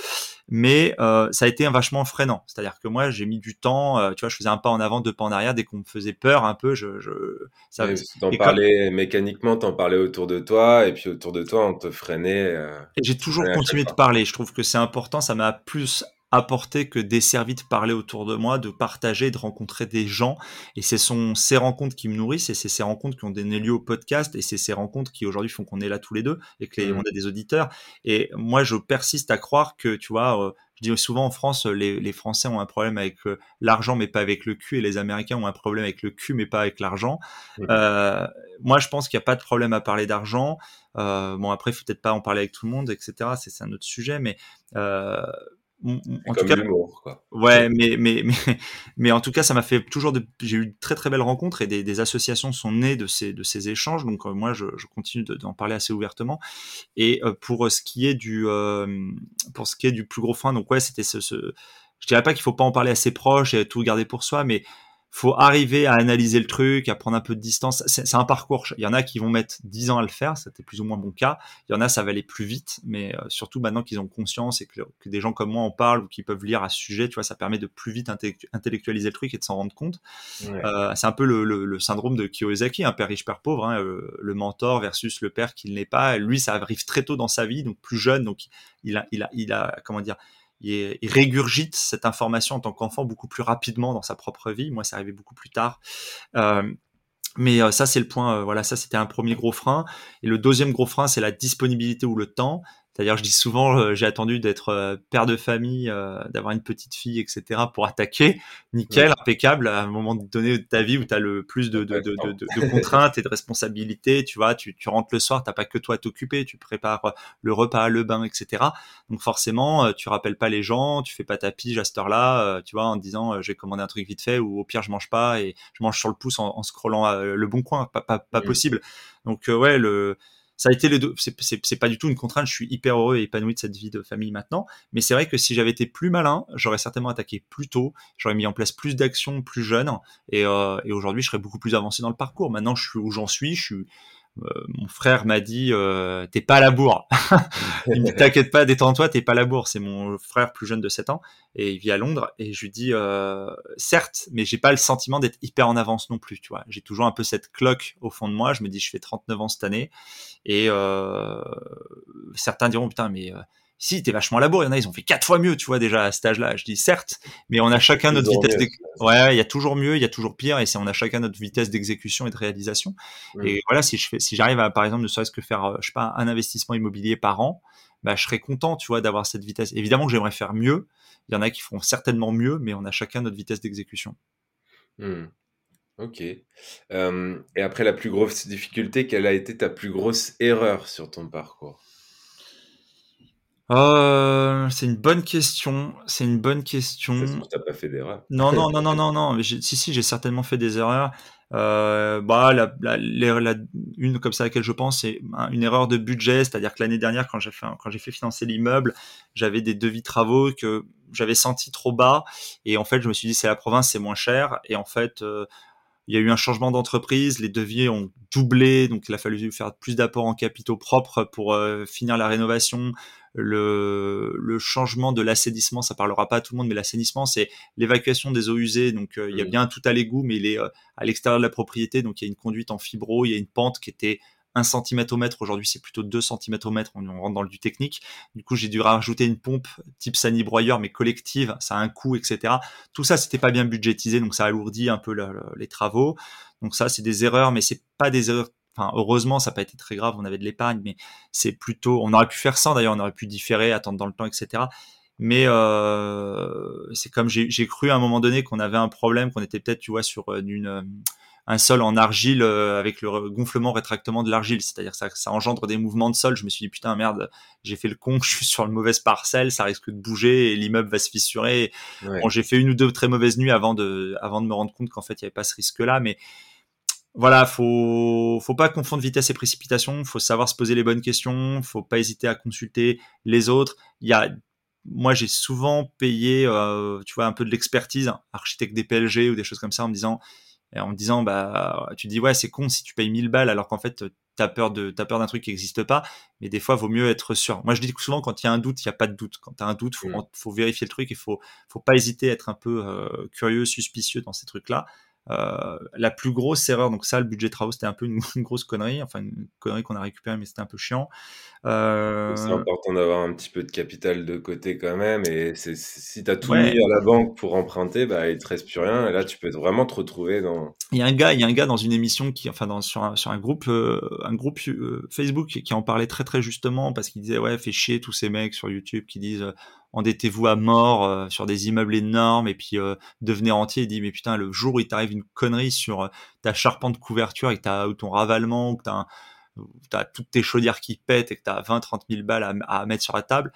S2: Mais ça a été un vachement freinant. C'est-à-dire que moi j'ai mis du temps, tu vois, je faisais un pas en avant, deux pas en arrière dès qu'on me faisait peur un peu. Je, je
S1: ça. T'en parlais mécaniquement, t'en parlais autour de toi et puis autour de toi on te freinait.
S2: j'ai toujours continué de parler. Je trouve que c'est important. Ça m'a plus apporter que desservi de parler autour de moi, de partager, de rencontrer des gens. Et ce sont ces rencontres qui me nourrissent et c'est ces rencontres qui ont donné lieu au podcast et c'est ces rencontres qui aujourd'hui font qu'on est là tous les deux et que mmh. on a des auditeurs. Et moi, je persiste à croire que, tu vois, euh, je dis souvent en France, les, les, Français ont un problème avec euh, l'argent mais pas avec le cul et les Américains ont un problème avec le cul mais pas avec l'argent. Mmh. Euh, moi, je pense qu'il n'y a pas de problème à parler d'argent. Euh, bon, après, il faut peut-être pas en parler avec tout le monde, etc. C'est un autre sujet, mais euh,
S1: en tout cas, quoi.
S2: ouais, mais, mais, mais, mais en tout cas, ça m'a fait toujours de, j'ai eu de très très belles rencontres et des, des, associations sont nées de ces, de ces échanges. Donc, euh, moi, je, je continue d'en parler assez ouvertement. Et euh, pour ce qui est du, euh, pour ce qui est du plus gros frein, donc ouais, c'était ce, ce, je dirais pas qu'il faut pas en parler à ses proches et tout garder pour soi, mais faut arriver à analyser le truc, à prendre un peu de distance. C'est un parcours. Il y en a qui vont mettre 10 ans à le faire, c'était plus ou moins mon cas. Il y en a, ça va aller plus vite, mais euh, surtout maintenant qu'ils ont conscience et que, des gens comme moi en parlent ou qui peuvent lire à ce sujet, tu vois, ça permet de plus vite intellectualiser le truc et de s'en rendre compte. Euh, c'est un peu le, le, syndrome de Kiyosaki, un père riche, père pauvre, hein, euh, le mentor versus le père qui ne l'est pas. Lui, ça arrive très tôt dans sa vie, donc plus jeune, donc il a, il a, il a, comment dire, il, régurgite cette information en tant qu'enfant beaucoup plus rapidement dans sa propre vie. Moi, c'est arrivé beaucoup plus tard. Euh, mais euh, ça, c'est le point. Euh, voilà, ça, c'était un premier gros frein. Et le deuxième gros frein, c'est la disponibilité ou le temps. C'est-à-dire, je dis souvent, euh, j'ai attendu d'être euh, père de famille, euh, d'avoir une petite fille, etc., pour attaquer. Nickel, impeccable. À un moment donné de ta vie où tu as le plus de, de, de, de, contraintes et de responsabilités, tu vois, tu, tu rentres le soir, t'as pas que toi à t'occuper, tu prépares le repas, le bain, etc. Donc forcément, tu rappelles pas les gens, tu fais pas ta pige à cette heure-là, tu vois, en disant, j'ai commandé un truc vite fait, ou au pire, je mange pas et je mange sur le pouce en, en scrollant le bon coin. Pas, pas, pas mmh. possible. Donc ouais, le ça a été les deux. C'est pas du tout une contrainte. Je suis hyper heureux et épanoui de cette vie de famille maintenant. Mais c'est vrai que si j'avais été plus malin, j'aurais certainement attaqué plus tôt. J'aurais mis en place plus d'actions plus jeunes. Et, euh, et aujourd'hui, je serais beaucoup plus avancé dans le parcours. Maintenant, je suis où j'en suis. Je suis mon frère m'a dit euh, t'es pas à la bourre. il me t'inquiète pas, détends-toi, t'es pas à la bourre. C'est mon frère plus jeune de 7 ans et il vit à Londres et je lui dis euh, certes, mais j'ai pas le sentiment d'être hyper en avance non plus, tu vois. J'ai toujours un peu cette cloque au fond de moi. Je me dis je fais 39 ans cette année et certains diront putain mais si t'es vachement labour, il y en a, ils ont fait quatre fois mieux, tu vois, déjà à cet âge-là. Je dis certes, mais on a chacun notre vitesse. Ouais, il y a toujours mieux, il y a toujours pire, et c'est on a chacun notre vitesse d'exécution et de réalisation. Et voilà, si je fais, si j'arrive à, par exemple, ne serait-ce que faire, euh, je sais pas, un investissement immobilier par an, bah, je serais content, tu vois, d'avoir cette vitesse. Évidemment que j'aimerais faire mieux. Il y en a qui feront certainement mieux, mais on a chacun notre vitesse d'exécution.
S1: Mmh. Ok. Euh, et après la plus grosse difficulté, quelle a été ta plus grosse erreur sur ton parcours?
S2: Euh, c'est une bonne question. C'est une bonne question.
S1: t'as pas fait d'erreur.
S2: Non, non, non, non, non, non. si, si, j'ai certainement fait des erreurs. Euh, bah, la, la, la, une comme ça à laquelle je pense, c'est une erreur de budget, c'est-à-dire que l'année dernière, quand j'ai fait, quand j'ai fait financer l'immeuble, j'avais des devis travaux que j'avais senti trop bas, et en fait, je me suis dit c'est la province, c'est moins cher, et en fait, euh, il y a eu un changement d'entreprise, les devis ont doublé, donc il a fallu faire plus d'apports en capitaux propres pour euh, finir la rénovation le, le changement de l'assainissement, ça parlera pas à tout le monde, mais l'assainissement, c'est l'évacuation des eaux usées. Donc, euh, il y a bien tout à l'égout, mais il est euh, à l'extérieur de la propriété. Donc, il y a une conduite en fibro, il y a une pente qui était 1 cm au mètre. Aujourd'hui, c'est plutôt 2 cm au mètre. On, rentre dans le du technique. Du coup, j'ai dû rajouter une pompe type sanibroyeur, mais collective. Ça a un coût, etc. Tout ça, c'était pas bien budgétisé, donc ça alourdit un peu les travaux. Donc ça, c'est des erreurs, mais c'est pas des erreurs heureusement, ça n'a pas été très grave, on avait de l'épargne, mais c'est plutôt, on aurait pu faire ça d'ailleurs, on aurait pu différer, attendre dans le temps, etc. Mais euh, c'est comme j'ai cru à un moment donné qu'on avait un problème, qu'on était peut-être, tu vois, sur euh, une, euh, un sol en argile avec le gonflement rétractement de l'argile, c'est-à-dire ça, ça engendre des mouvements de sol. Je me suis dit putain merde, j'ai fait le con, je suis sur une mauvaise parcelle, ça risque de bouger et l'immeuble va se fissurer. Bon, j'ai fait une ou deux très mauvaises nuits avant de, avant de me rendre compte qu'en fait il n'y avait pas ce risque-là, mais voilà, faut faut pas confondre vitesse et précipitation. Faut savoir se poser les bonnes questions. Faut pas hésiter à consulter les autres. Il y a moi, j'ai souvent payé, euh, tu vois, un peu de l'expertise, architecte des PLG ou des choses comme ça, en me disant, en me disant, bah, tu dis ouais, c'est con si tu payes 1000 balles alors qu'en fait, t'as peur de, t'as peur d'un truc qui n'existe pas. Mais des fois, vaut mieux être sûr. Moi, je dis souvent, quand il y a un doute, il y a pas de doute. Quand tu as un doute, faut, mmh. faut vérifier le truc. Il faut, faut pas hésiter à être un peu euh, curieux, suspicieux dans ces trucs-là. Euh, la plus grosse erreur, donc ça, le budget travaux, c'était un peu une, grosse connerie, enfin une connerie qu'on a récupérée, mais c'était un peu chiant.
S1: Euh... C'est important d'avoir un petit peu de capital de côté quand même, et si tu as tout mis à la banque pour emprunter, bah, il te reste plus rien, et là, tu peux vraiment te retrouver dans...
S2: Il y a un gars, il y a un gars dans une émission qui, enfin, dans, sur, un, sur un groupe, euh, un groupe Facebook qui en parlait très très justement, parce qu'il disait, ouais, fait chier tous ces mecs sur YouTube qui disent endettez-vous à mort euh, sur des immeubles énormes et puis euh, devenez entier. Il dit mais putain le jour où il t'arrive une connerie sur euh, ta charpente couverture et que t'as ou ton ravalement ou que t'as as toutes tes chaudières qui pètent et que t'as 20 30 000 balles à mettre sur la table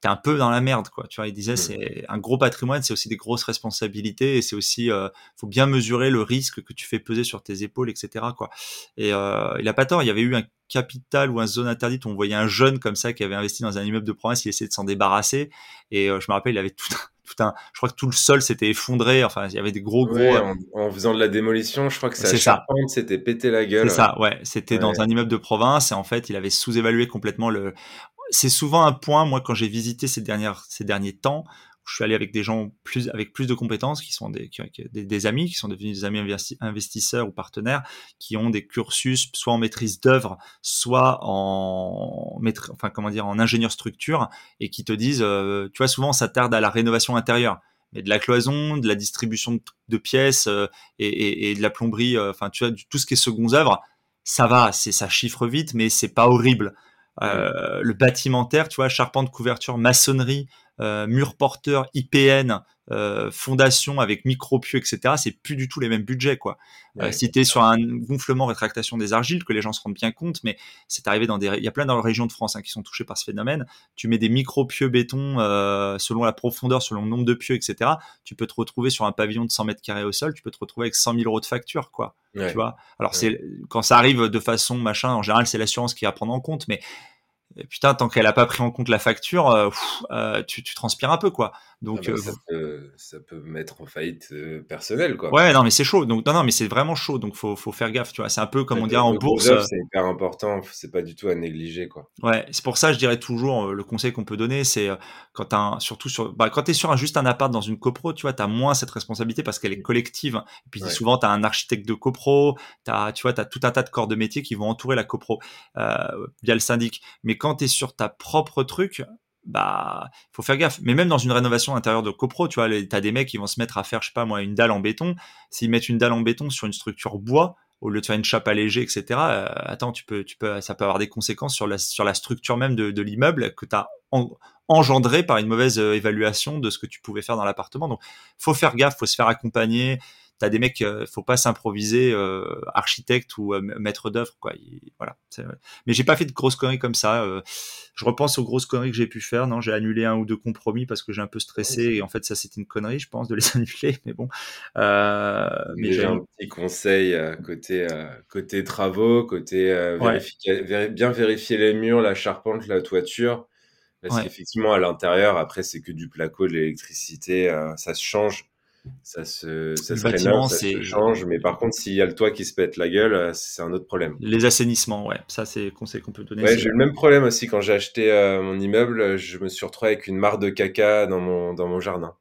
S2: t'es un peu dans la merde quoi tu vois il disait mmh. c'est un gros patrimoine c'est aussi des grosses responsabilités et c'est aussi euh, faut bien mesurer le risque que tu fais peser sur tes épaules etc quoi et euh, il a pas tort il y avait eu un capital ou un zone interdite où on voyait un jeune comme ça qui avait investi dans un immeuble de province il essayait de s'en débarrasser et euh, je me rappelle il avait tout tout un, je crois que tout le sol s'était effondré. Enfin, il y avait des gros gros.
S1: En, faisant de la démolition, je crois que ça charpente s'était pété la gueule.
S2: C'est ça, ouais. C'était dans un immeuble de province et en fait, il avait sous-évalué complètement le c'est souvent un point, moi, quand j'ai visité ces, dernières, ces derniers temps, je suis allé avec des gens plus, avec plus de compétences, qui sont des, des, amis, qui sont devenus des amis investisseurs ou partenaires, qui ont des cursus soit en maîtrise d'œuvre, soit en, enfin, comment dire, en ingénieur structure, et qui te disent, euh, tu vois, souvent, ça tarde à la rénovation intérieure mais de la cloison, de la distribution de, pièces euh, et, de la plomberie, euh, enfin tu vois, tout ce qui est secondes œuvres, ça va, c'est ça chiffre vite, mais c'est pas horrible. Euh, le bâtimentaire, tu vois, charpente, couverture, maçonnerie, euh, mur porteur, IPN, euh, fondation avec micro-pieux, etc., c'est plus du tout les mêmes budgets, quoi. Euh, si tu es sur un gonflement, rétractation des argiles, que les gens se rendent bien compte, mais c'est arrivé dans des, il y a plein dans la région de France hein, qui sont touchés par ce phénomène. Tu mets des micro-pieux béton euh, selon la profondeur, selon le nombre de pieux, etc. Tu peux te retrouver sur un pavillon de 100 mètres carrés au sol, tu peux te retrouver avec 100 000 euros de facture, quoi. Tu vois? Alors c'est quand ça arrive de façon machin, en général c'est l'assurance qui va prendre en compte, mais putain, tant qu'elle a pas pris en compte la facture, euh, euh, tu, tu, transpires un peu, quoi. Donc,
S1: ah bah, ça, peut, ça, peut, mettre en faillite euh, personnelle, quoi.
S2: Ouais, non, mais c'est chaud. Donc, non, non, mais c'est vraiment chaud. Donc, faut, faut faire gaffe, tu vois. C'est un peu comme on dirait en bourse.
S1: C'est hyper important. C'est pas du tout à négliger, quoi.
S2: Ouais, c'est pour ça, je dirais toujours, le conseil qu'on peut donner, c'est quand t'as surtout sur, bah, quand t'es sur un, juste un appart dans une copro, tu vois, t'as moins cette responsabilité parce qu'elle est collective. Et puis, souvent, t'as un architecte de copro, t'as, tu vois, t'as tout un tas de corps de métier qui vont entourer la copro, via le syndic. Mais quand t'es sur ta propre truc, bah, faut faire gaffe. Mais même dans une rénovation intérieure de copro, tu vois, t'as des mecs qui vont se mettre à faire, je sais pas moi, une dalle en béton. S'ils mettent une dalle en béton sur une structure bois, au lieu de faire une chape allégée, etc. Euh, attends, tu peux, tu peux, ça peut avoir des conséquences sur la, sur la structure même de, l'immeuble que tu as engendré par une mauvaise euh, évaluation de ce que tu pouvais faire dans l'appartement. Donc, faut faire gaffe, faut se faire accompagner t'as des mecs, euh, faut pas s'improviser euh, architecte ou euh, maître d'œuvre, quoi. voilà. Mais j'ai pas fait de grosses conneries comme ça. je repense aux grosses conneries que j'ai pu faire. Non, j'ai annulé un ou deux compromis parce que j'ai un peu stressé et en fait ça c'était une connerie, je pense, de les annuler. Mais bon.
S1: mais j'ai un petit conseil côté côté travaux, côté bien vérifier les murs, la charpente, la toiture. Parce qu'effectivement, à l'intérieur, après, c'est que du placo, de l'électricité, ça se change ça se, ça se rénove, ça se change. Mais par contre, s'il y a le toit qui se pète la gueule, euh, c'est un autre problème.
S2: Les assainissements, ouais, ça c'est conseil qu'on peut donner.
S1: Ouais, j'ai eu le même problème aussi quand j'ai acheté euh, mon immeuble. Je me suis retrouvé avec une mare de caca dans mon, dans mon jardin.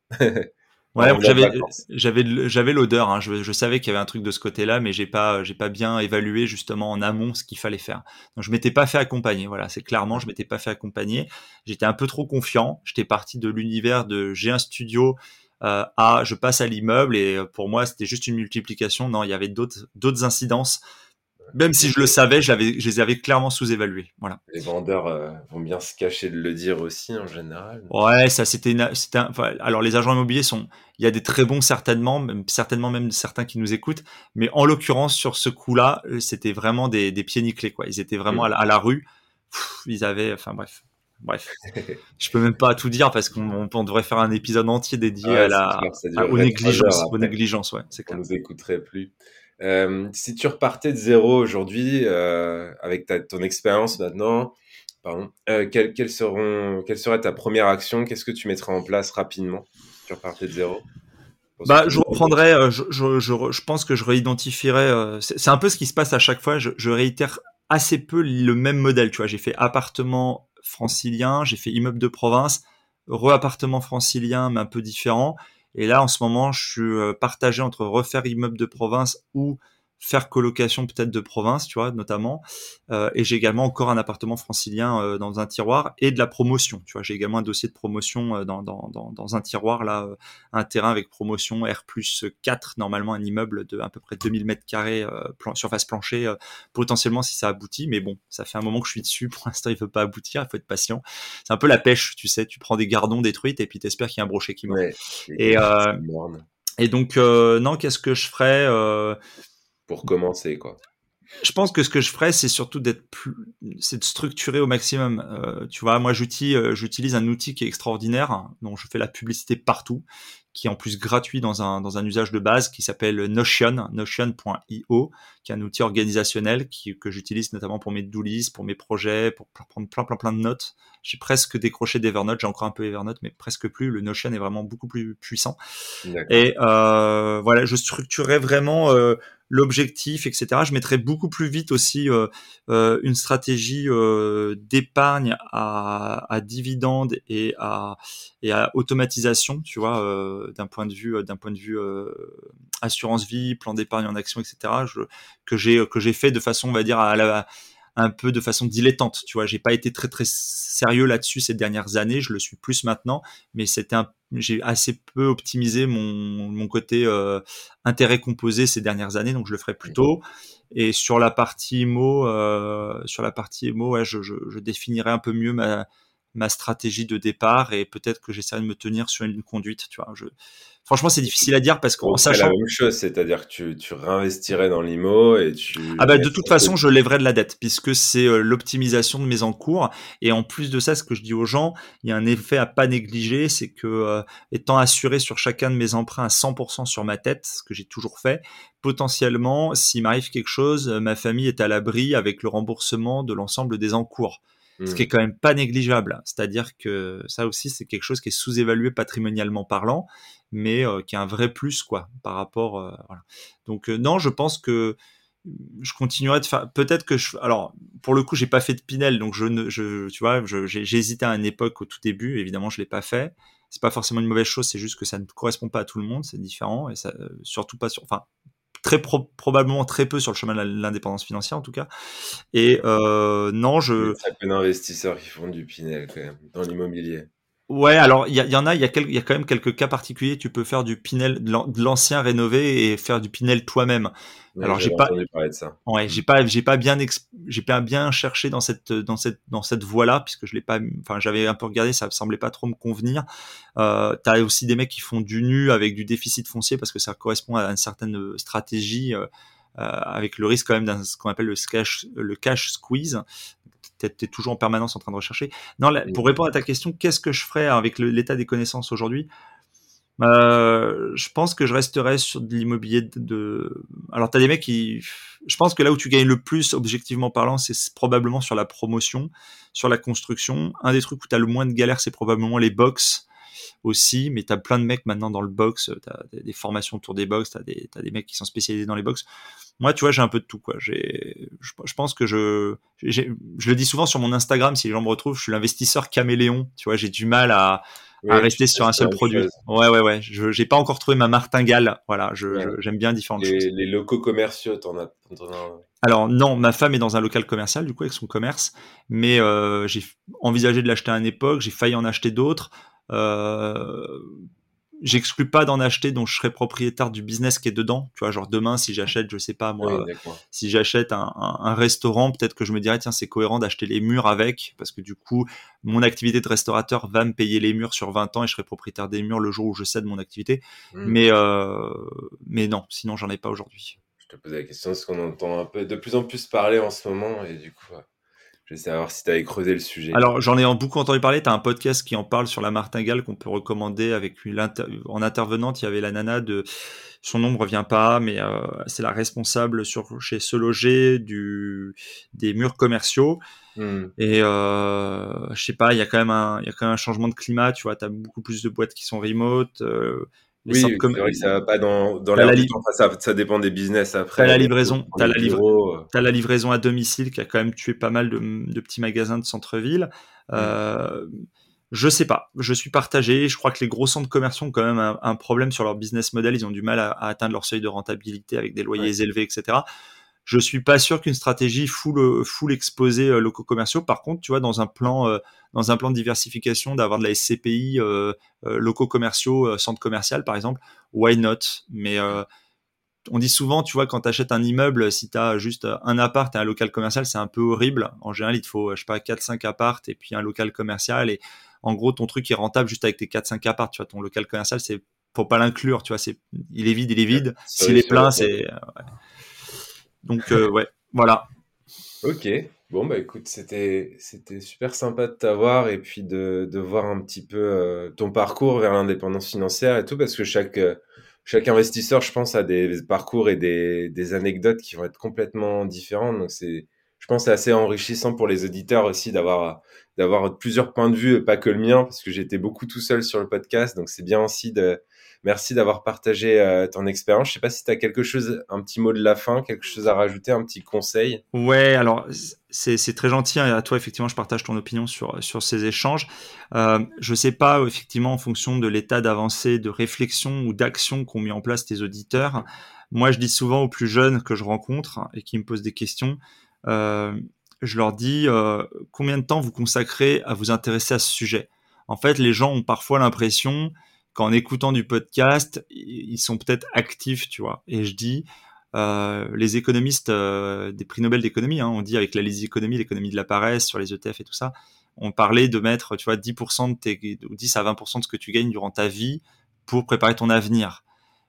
S2: Ouais, j'avais j'avais j'avais l'odeur. Hein. Je, je, savais qu'il y avait un truc de ce côté-là, mais j'ai pas j'ai pas bien évalué justement en amont ce qu'il fallait faire. Donc je m'étais pas fait accompagner. Voilà, c'est clairement je m'étais pas fait accompagner. J'étais un peu trop confiant. J'étais parti de l'univers de j'ai un studio euh, à je passe à l'immeuble et euh, pour moi c'était juste une multiplication. Non, il y avait d'autres d'autres incidences. Même si je le savais, je, je les avais clairement sous-évalués. Voilà.
S1: Les vendeurs euh, vont bien se cacher de le dire aussi en général.
S2: Ouais, ça c'était alors les agents immobiliers sont il y a des très bons certainement, même, certainement même certains qui nous écoutent, mais en l'occurrence sur ce coup-là, c'était vraiment des, des pieds nickelés quoi. Ils étaient vraiment à, la, rue. ils avaient enfin bref. Bref, je peux même pas tout dire parce qu'on devrait faire un épisode entier dédié à la, aux négligences, aux négligences, ouais,
S1: c'est clair. On nous écouterait plus. Euh, si tu repartais de zéro aujourd'hui, euh, avec ta, ton expérience maintenant, pardon, euh, seront, quelle serait ta première action? Qu'est-ce que tu mettrais en place rapidement? Si tu repartais de zéro?
S2: Bah, je reprendrais, euh, je, je, je, je, pense que je réidentifierais. Euh, c'est un peu ce qui se passe à chaque fois. Je, je réitère assez peu le même modèle. Tu vois, j'ai fait appartement, francilien, j'ai fait immeuble de province, re-appartement francilien, mais un peu différent. Et là, en ce moment, je suis euh, partagé entre refaire immeuble de province ou faire colocation peut-être de province, tu vois, notamment. Euh, et j'ai également encore un appartement francilien euh, dans un tiroir et de la promotion, tu vois. J'ai également un dossier de promotion euh, dans, dans, dans, dans, un tiroir, là, un terrain avec promotion R 4, normalement un immeuble de à peu près 2000 mètres carrés, plan, surface plancher, potentiellement si ça aboutit. Mais bon, ça fait un moment que je suis dessus. Pour l'instant, il veut pas aboutir, il faut être patient. C'est un peu la pêche, tu sais. Tu prends des gardons détruits et puis t'espères qu'il y a un brochet qui meurt. et, et donc, non, qu'est-ce que je ferais
S1: pour commencer, quoi.
S2: Je pense que ce que je ferais, c'est surtout d'être plus, c'est de structurer au maximum. Euh, tu vois, moi, j'utilise, euh, j'utilise un outil qui est extraordinaire, dont je fais la publicité partout, qui est en plus gratuit dans un, dans un usage de base, qui s'appelle Notion, notion.io, qui est un outil organisationnel qui, que j'utilise notamment pour mes doulis, pour mes projets, pour prendre plein, plein, plein de notes. J'ai presque décroché d'Evernote, j'ai encore un peu Evernote, mais presque plus. Le Notion est vraiment beaucoup plus puissant. Et euh, voilà, je structurerais vraiment euh, l'objectif, etc. Je mettrais beaucoup plus vite aussi euh, euh, une stratégie euh, d'épargne à, à dividende et à, et à automatisation, tu vois, euh, d'un point de vue, d'un point de vue euh, assurance vie, plan d'épargne en action, etc. Je, que j'ai que j'ai fait de façon, on va dire, à la un peu de façon dilettante. Tu vois, j'ai pas été très très sérieux là-dessus ces dernières années. Je le suis plus maintenant, mais c'était un, j'ai assez peu optimisé mon, mon côté euh, intérêt composé ces dernières années, donc je le ferai plus tôt. Et sur la partie IMO, euh, sur la partie IMO, ouais, je, je, je, définirai un peu mieux ma ma stratégie de départ et peut-être que j'essaierai de me tenir sur une conduite. Tu vois, je, Franchement, c'est difficile à dire parce qu'en sachant.
S1: la même chose, c'est-à-dire que tu, tu réinvestirais dans l'IMO et tu.
S2: Ah bah de toute façon, je lèverais de la dette puisque c'est euh, l'optimisation de mes encours. Et en plus de ça, ce que je dis aux gens, il y a un effet à pas négliger, c'est que euh, étant assuré sur chacun de mes emprunts à 100% sur ma tête, ce que j'ai toujours fait, potentiellement, s'il m'arrive quelque chose, ma famille est à l'abri avec le remboursement de l'ensemble des encours ce qui est mmh. quand même pas négligeable. C'est-à-dire que ça aussi, c'est quelque chose qui est sous-évalué patrimonialement parlant, mais euh, qui est un vrai plus quoi par rapport. Euh, voilà. Donc euh, non, je pense que je continuerai de faire. Peut-être que je. Alors pour le coup, j'ai pas fait de Pinel, donc je ne, je, tu vois, j'ai hésité à une époque au tout début. Évidemment, je l'ai pas fait. C'est pas forcément une mauvaise chose, c'est juste que ça ne correspond pas à tout le monde, c'est différent et ça, surtout pas sur. Enfin, très probablement très peu sur le chemin de l'indépendance financière en tout cas. Et euh, non, je. Il
S1: y a très peu d'investisseurs qui font du Pinel quand même dans l'immobilier.
S2: Ouais, alors il y, y, en a, il y, a y a quand même quelques cas particuliers. Tu peux faire du Pinel, de l'ancien rénové et faire du Pinel toi-même. alors j'ai pas,
S1: de ça.
S2: ouais, j'ai pas, j'ai pas bien, j'ai pas bien cherché dans cette, dans cette, dans cette voie-là puisque je l'ai pas, enfin j'avais un peu regardé, ça me semblait pas trop me convenir. Euh, T'as aussi des mecs qui font du nu avec du déficit foncier parce que ça correspond à une certaine stratégie. Euh, euh, avec le risque quand même d'un ce qu'on appelle le cash, le cash squeeze tu es, toujours en permanence en train de rechercher. Pour répondre à ta question, qu'est-ce que je ferais avec l'état des connaissances aujourd'hui? Euh, je pense que je resterai sur de l'immobilier de, Alors, tu as des mecs qui... Je pense que là où tu gagnes le plus, objectivement parlant, c'est probablement sur la promotion, sur la construction. Un des trucs où tu as le moins de galères, c'est probablement les box aussi, mais tu as plein de mecs maintenant dans le box, tu as des formations autour des box, tu as, as, des mecs qui sont spécialisés dans les box moi, tu vois, j'ai un peu de tout, quoi. J'ai, je, pense que je, je le dis souvent sur mon Instagram, si les gens me retrouvent, je suis l'investisseur caméléon. Tu vois, j'ai du mal à, à rester sur un seul produit. Ouais, ouais, ouais. Je, j'ai pas encore trouvé ma martingale. Voilà, je, j'aime bien différentes
S1: les,
S2: choses.
S1: Les locaux commerciaux, t'en as,
S2: Alors non, ma femme est dans un local commercial, du coup, avec son commerce. Mais euh, j'ai envisagé de l'acheter à une époque, j'ai failli en acheter d'autres. Euh, j'exclus pas d'en acheter dont je serais propriétaire du business qui est dedans. Tu vois, genre demain, si j'achète, je sais pas moi, si j'achète un, un, restaurant, peut-être que je me dirais tiens, c'est cohérent d'acheter les murs avec, parce que du coup, mon activité de restaurateur va me payer les murs sur 20 ans et je serai propriétaire des murs le jour où je cède mon activité. Mmh. Mais euh, mais non, sinon j'en ai pas aujourd'hui.
S1: Je te posais la question parce qu'on entend un peu de plus en plus parler en ce moment et du coup. Je vais savoir si tu avais creusé le sujet.
S2: Alors, j'en ai beaucoup entendu parler. Tu as un podcast qui en parle sur la martingale qu'on peut recommander avec une en intervenante. Il y avait la nana de son nom ne revient pas, mais euh, c'est la responsable sur chez Se Loger du des murs commerciaux. Hmm. Et euh, je sais pas, il y a quand même un il y a quand même un changement de climat. Tu vois, tu as beaucoup plus de boîtes qui sont remote. Euh,
S1: oui, c'est vrai que ça va pas dans, dans la ça, ça, dépend des business après.
S2: T'as la livraison, t'as la, livraison, as la livraison à domicile qui a quand même tué pas mal de, de petits magasins de centre-ville. Mm. Euh, je sais pas, je suis partagé. Je crois que les gros centres commerciaux ont quand même un, un problème sur leur business model. Ils ont du mal à, à, atteindre leur seuil de rentabilité avec des loyers élevés, etc. Je suis pas sûr qu'une stratégie full full exposée euh, locaux commerciaux. Par contre, tu vois, dans un plan euh, dans un plan de diversification, d'avoir de la SCPI euh, euh, locaux commerciaux, euh, centre commercial par exemple, why not? Mais on dit souvent, tu vois, quand tu achètes un immeuble, si tu as juste un appart et un local commercial, c'est un peu horrible. En général, il te faut, je sais pas, 4-5 appartes et puis un local commercial. Et en gros, ton truc est rentable juste avec tes 4-5 appartes. Tu vois, ton local commercial, c'est faut pas l'inclure. Tu vois, c'est il est vide, il est vide. S'il est plein, c'est. Donc, euh, ouais, voilà.
S1: Ok. Bon, bah écoute, c'était c'était super sympa de t'avoir et puis de, de voir un petit peu euh, ton parcours vers l'indépendance financière et tout, parce que chaque, euh, chaque investisseur, je pense, a des parcours et des, des anecdotes qui vont être complètement différentes. Donc, c'est, je pense, c'est assez enrichissant pour les auditeurs aussi d'avoir d'avoir plusieurs points de vue, pas que le mien, parce que j'étais beaucoup tout seul sur le podcast. Donc, c'est bien aussi de Merci d'avoir partagé euh, ton expérience. Je sais pas si tu as quelque chose, un petit mot de la fin, quelque chose à rajouter, un petit conseil.
S2: Ouais, alors c'est très gentil. Hein, à toi, effectivement, je partage ton opinion sur, sur ces échanges. Euh, je sais pas, effectivement, en fonction de l'état d'avancée, de réflexion ou d'action qu'ont mis en place tes auditeurs. Moi, je dis souvent aux plus jeunes que je rencontre et qui me posent des questions, je leur dis euh, combien de temps vous consacrez à vous intéresser à ce sujet? En fait, les gens ont parfois l'impression qu'en écoutant du podcast, ils sont peut-être actifs, tu vois. Et je dis, euh, les économistes euh, des prix Nobel d'économie, hein, on dit avec la lise économie, l'économie de la paresse sur les ETF et tout ça. on parlait de mettre, tu vois, 10% de tes, ou 10 à 20% de ce que tu gagnes durant ta vie pour préparer ton avenir.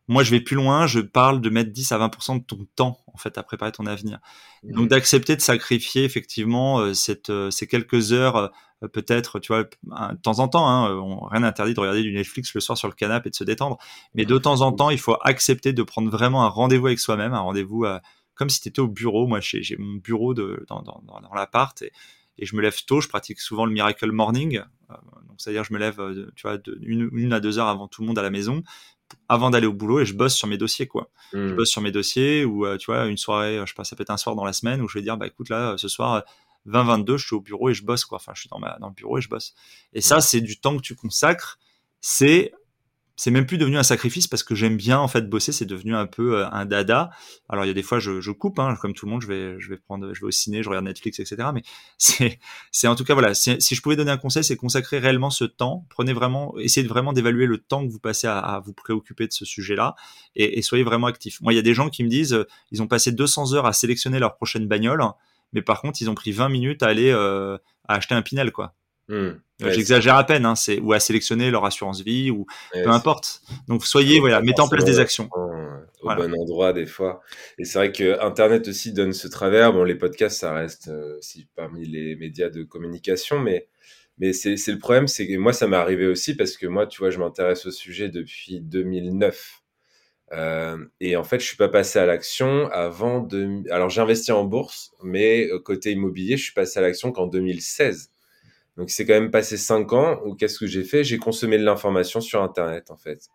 S2: Moi, je vais plus loin, je parle de mettre 10 à 20% de ton temps, en fait, à préparer ton avenir. Donc, mmh. d'accepter de sacrifier, effectivement, euh, cette, euh, ces quelques heures, euh, peut-être, tu vois, de temps en temps, hein, on, rien n'interdit de regarder du Netflix le soir sur le canapé et de se détendre. Mais de temps en temps, il faut accepter de prendre vraiment un rendez-vous avec soi-même, un rendez-vous comme si tu étais au bureau. Moi, j'ai mon bureau de, dans, dans, dans l'appart et, et, je me lève tôt. Je pratique souvent le Miracle Morning. donc, c'est-à-dire, je me lève, tu vois, de, une, une, à deux heures avant tout le monde à la maison avant d'aller au boulot et je bosse sur mes dossiers quoi. Je hmm. bosse sur mes dossiers ou euh, tu vois une soirée, je sais pas, ça peut être un soir dans la semaine où je vais dire bah écoute là ce soir 20-22 je suis au bureau et je bosse quoi. Enfin je suis dans ma dans le bureau et je bosse. Et ça c'est du temps que tu consacres. C'est c'est même plus devenu un sacrifice parce que j'aime bien en fait bosser, c'est devenu un peu euh, un dada. Alors il y a des fois je, je coupe, hein, comme tout le monde, je vais je vais prendre, je vais au ciné, je regarde Netflix, etc. Mais c'est c'est en tout cas voilà, si je pouvais donner un conseil, c'est consacrer réellement ce temps. Prenez vraiment, essayez vraiment d'évaluer le temps que vous passez à, à vous préoccuper de ce sujet-là et, et, soyez vraiment actif. Moi il y a des gens qui me disent, euh, ils ont passé 200 heures à sélectionner leur prochaine bagnole, mais par contre ils ont pris 20 minutes à aller euh, à acheter un Pinel quoi. Hmm. J'exagère à peine, hein, c'est ou à sélectionner leur assurance vie ou peu importe. Donc soyez voilà, mettez en place des actions
S1: euh, au bon endroit des fois. Et c'est vrai que Internet aussi donne ce travers. Bon, les podcasts, ça reste euh, aussi parmi les médias de communication, mais mais c'est le problème, c'est que moi ça m'est arrivé aussi parce que moi, tu vois, je m'intéresse au sujet depuis 2009. Euh, et en fait, je suis pas passé à l'action avant de. Alors, j'ai investi en bourse, mais côté immobilier, je suis passé à l'action qu'en 2016. Donc, c'est quand même passé cinq ans où qu'est-ce que j'ai fait? J'ai consommé de l'information sur Internet, en fait.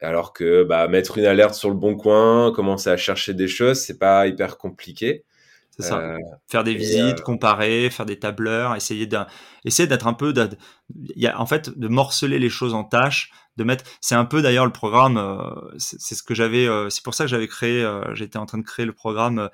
S1: Alors que bah, mettre une alerte sur le bon coin, commencer à chercher des choses, c'est pas hyper compliqué.
S2: C'est ça. Euh, faire des visites, euh, comparer, faire des tableurs, essayer d'être un peu, y a, en fait, de morceler les choses en tâches, de mettre. C'est un peu d'ailleurs le programme. Euh, c'est ce que j'avais. c'est pour ça que j'avais créé. J'étais en train de créer le programme,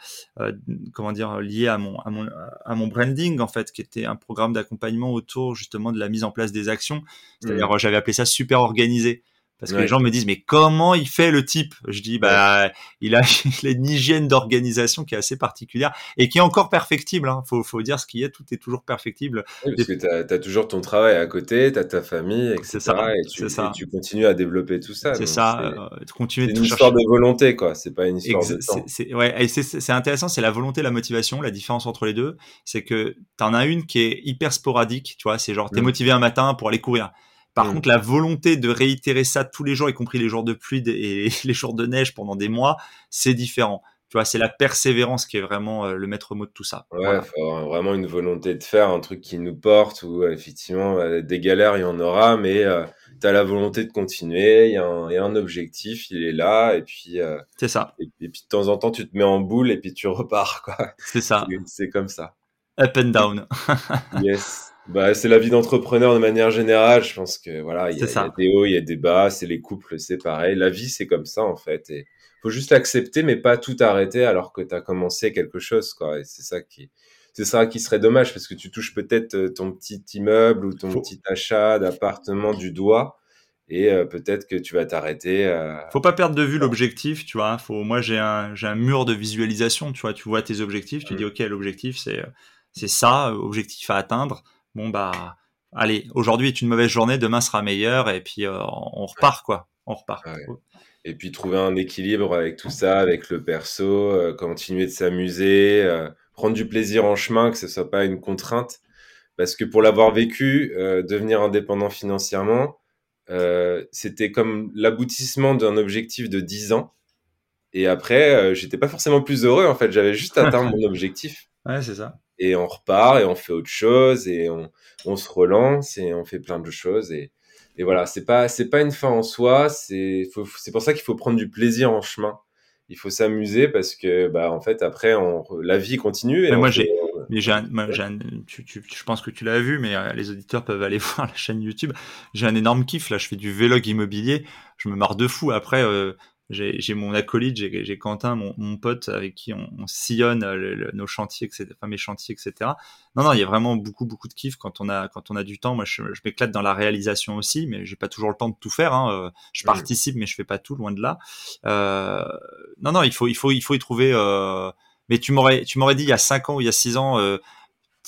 S2: comment dire, lié à mon, à mon à mon branding en fait, qui était un programme d'accompagnement autour justement de la mise en place des actions. C'est-à-dire, mmh. j'avais appelé ça super organisé. Parce que les gens me disent, mais comment il fait le type? Je dis, bah, il, a, une hygiène d'organisation qui est assez particulière et qui est encore perfectible. Hein. Faut, faut dire ce qu'il y a, tout est toujours perfectible.
S1: Oui, parce que tu as, toujours ton travail à côté, tu as ta famille, etc. Ça, et, tu, ça. tu continues à développer tout ça.
S2: C'est ça. Euh,
S1: c'est une histoire de volonté, quoi. C'est pas une histoire de temps.
S2: C'est ouais, intéressant, c'est la volonté, la motivation. La différence entre les deux, c'est que tu en as une qui est hyper sporadique. Tu vois, c'est genre, t'es es mmh. motivé un matin pour aller courir par mm. contre, la volonté de réitérer ça tous les jours, y compris les jours de pluie et les jours de neige pendant des mois, c'est différent. Tu vois, c'est la persévérance qui est vraiment euh, le maître mot de tout ça.
S1: Ouais, faut vraiment une volonté de faire un truc qui nous porte où effectivement euh, des galères il y en aura, mais euh, tu as la volonté de continuer, il y, a un objectif, il est là et puis
S2: c'est ça.
S1: Et, puis de temps en temps tu te mets en boule et puis tu repars quoi.
S2: C'est ça.
S1: C'est comme ça.
S2: Up and down.
S1: yes. Bah, c'est la vie d'entrepreneur de manière générale. Je pense que voilà, il y, a des hauts, il y a des bas. C'est les couples, c'est pareil. La vie, c'est comme ça en fait. Et faut juste l'accepter, mais pas tout arrêter alors que tu as commencé quelque chose, quoi. Et c'est ça qui, c'est ça qui serait dommage parce que tu touches peut-être euh, ton petit immeuble ou ton petit achat d'appartement du doigt et euh, peut-être que tu vas t'arrêter. Euh...
S2: Faut pas perdre de vue l'objectif, tu vois. Faut, moi, j'ai un, j'ai un mur de visualisation, tu vois. Tu vois tes objectifs, tu mmh. dis ok, l'objectif c'est, c'est ça, objectif à atteindre bon bah allez, aujourd'hui est une mauvaise journée, demain sera meilleur et puis euh, on repart quoi, on repart.
S1: Et puis trouver un équilibre avec tout ça, avec le perso, euh, continuer de s'amuser, euh, prendre du plaisir en chemin, que ce soit pas une contrainte, parce que pour l'avoir vécu, devenir indépendant financièrement, c'était comme l'aboutissement d'un objectif de 10 ans. Et après, j'étais pas forcément plus heureux en fait, j'avais juste atteint mon objectif.
S2: Ouais, c'est ça
S1: et on repart et on fait autre chose et on, on se relance et on fait plein de choses et, et voilà. C'est pas c'est pas une fin en soi. C'est c'est pour ça qu'il faut prendre du plaisir en chemin. Il faut s'amuser parce que bah en fait après on, la vie continue et
S2: moi j'ai j'ai tu, tu, je pense que tu l'as vu mais euh, les auditeurs peuvent aller voir la chaîne YouTube. J'ai un énorme kiff là. Je fais du vlog immobilier. Je me marre de fou. Après euh, j'ai mon acolyte, j'ai Quentin, mon, mon, pote avec qui on, on sillonne euh, nos chantiers, etc., enfin mes chantiers, etc. Non, non, il y a vraiment beaucoup, beaucoup de kiff quand on a, quand on a du temps. Moi, je, je m'éclate dans la réalisation aussi, mais j'ai pas toujours le temps de tout faire. Hein. Euh, je participe, mais je fais pas tout, loin de là. Euh, non, non, il faut, il faut, il faut y trouver. Euh... Mais tu m'aurais, tu m'aurais dit il y a cinq ans ou il y a six ans, euh,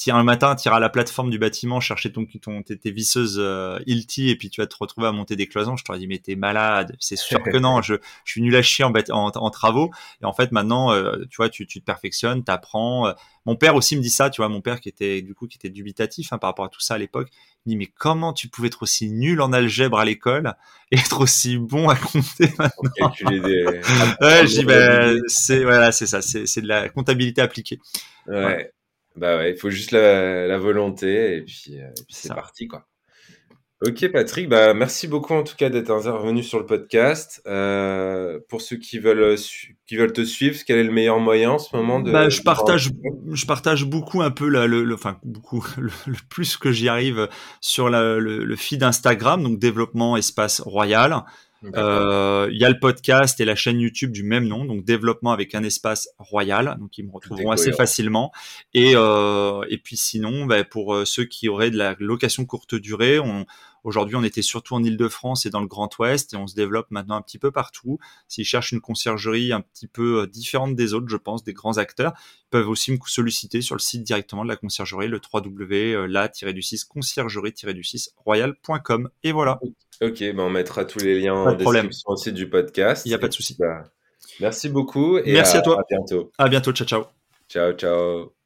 S2: un matin, tu iras à la plateforme du bâtiment chercher ton, ton tes, visseuses euh, Ilti et puis tu vas te retrouver à monter des cloisons. Je t'aurais dit mais t'es malade, c'est sûr que non. Je, je suis nul à chier en, en, en travaux. Et en fait maintenant, euh, tu vois, tu, tu te perfectionnes, t'apprends. Euh. Mon père aussi me dit ça, tu vois, mon père qui était du coup qui était dubitatif hein, par rapport à tout ça à l'époque. Il dit mais comment tu pouvais être aussi nul en algèbre à l'école et être aussi bon à compter maintenant Calculer des... ouais, je dis ben c'est voilà c'est ça, c'est de la comptabilité appliquée.
S1: ouais. Bah ouais, il faut juste la, la volonté et puis, euh, puis c'est parti quoi. Ok Patrick, bah merci beaucoup en tout cas d'être intervenu sur le podcast. Euh, pour ceux qui veulent qui veulent te suivre, quel est le meilleur moyen en ce moment de
S2: bah, je partage je partage beaucoup un peu la, le, le enfin beaucoup le, plus que j'y arrive sur la, le, le feed Instagram donc développement espace royal. Euh, il y a le podcast et la chaîne YouTube du même nom, donc développement avec un espace royal, donc ils me retrouveront assez facilement. Et, euh, et puis sinon, bah, pour euh, ceux qui auraient de la location courte durée, on, Aujourd'hui, on était surtout en Ile-de-France et dans le Grand Ouest et on se développe maintenant un petit peu partout. S'ils cherchent une conciergerie un petit peu différente des autres, je pense, des grands acteurs, ils peuvent aussi me solliciter sur le site directement de la conciergerie, le www.la-du-6 conciergerie-du-6 royal.com. Et voilà.
S1: Ok, ben on mettra tous les liens en description aussi du podcast.
S2: Il n'y a pas de souci.
S1: Bah, merci beaucoup
S2: et merci
S1: à,
S2: toi.
S1: À bientôt.
S2: À bientôt. Ciao, ciao.
S1: Ciao, ciao.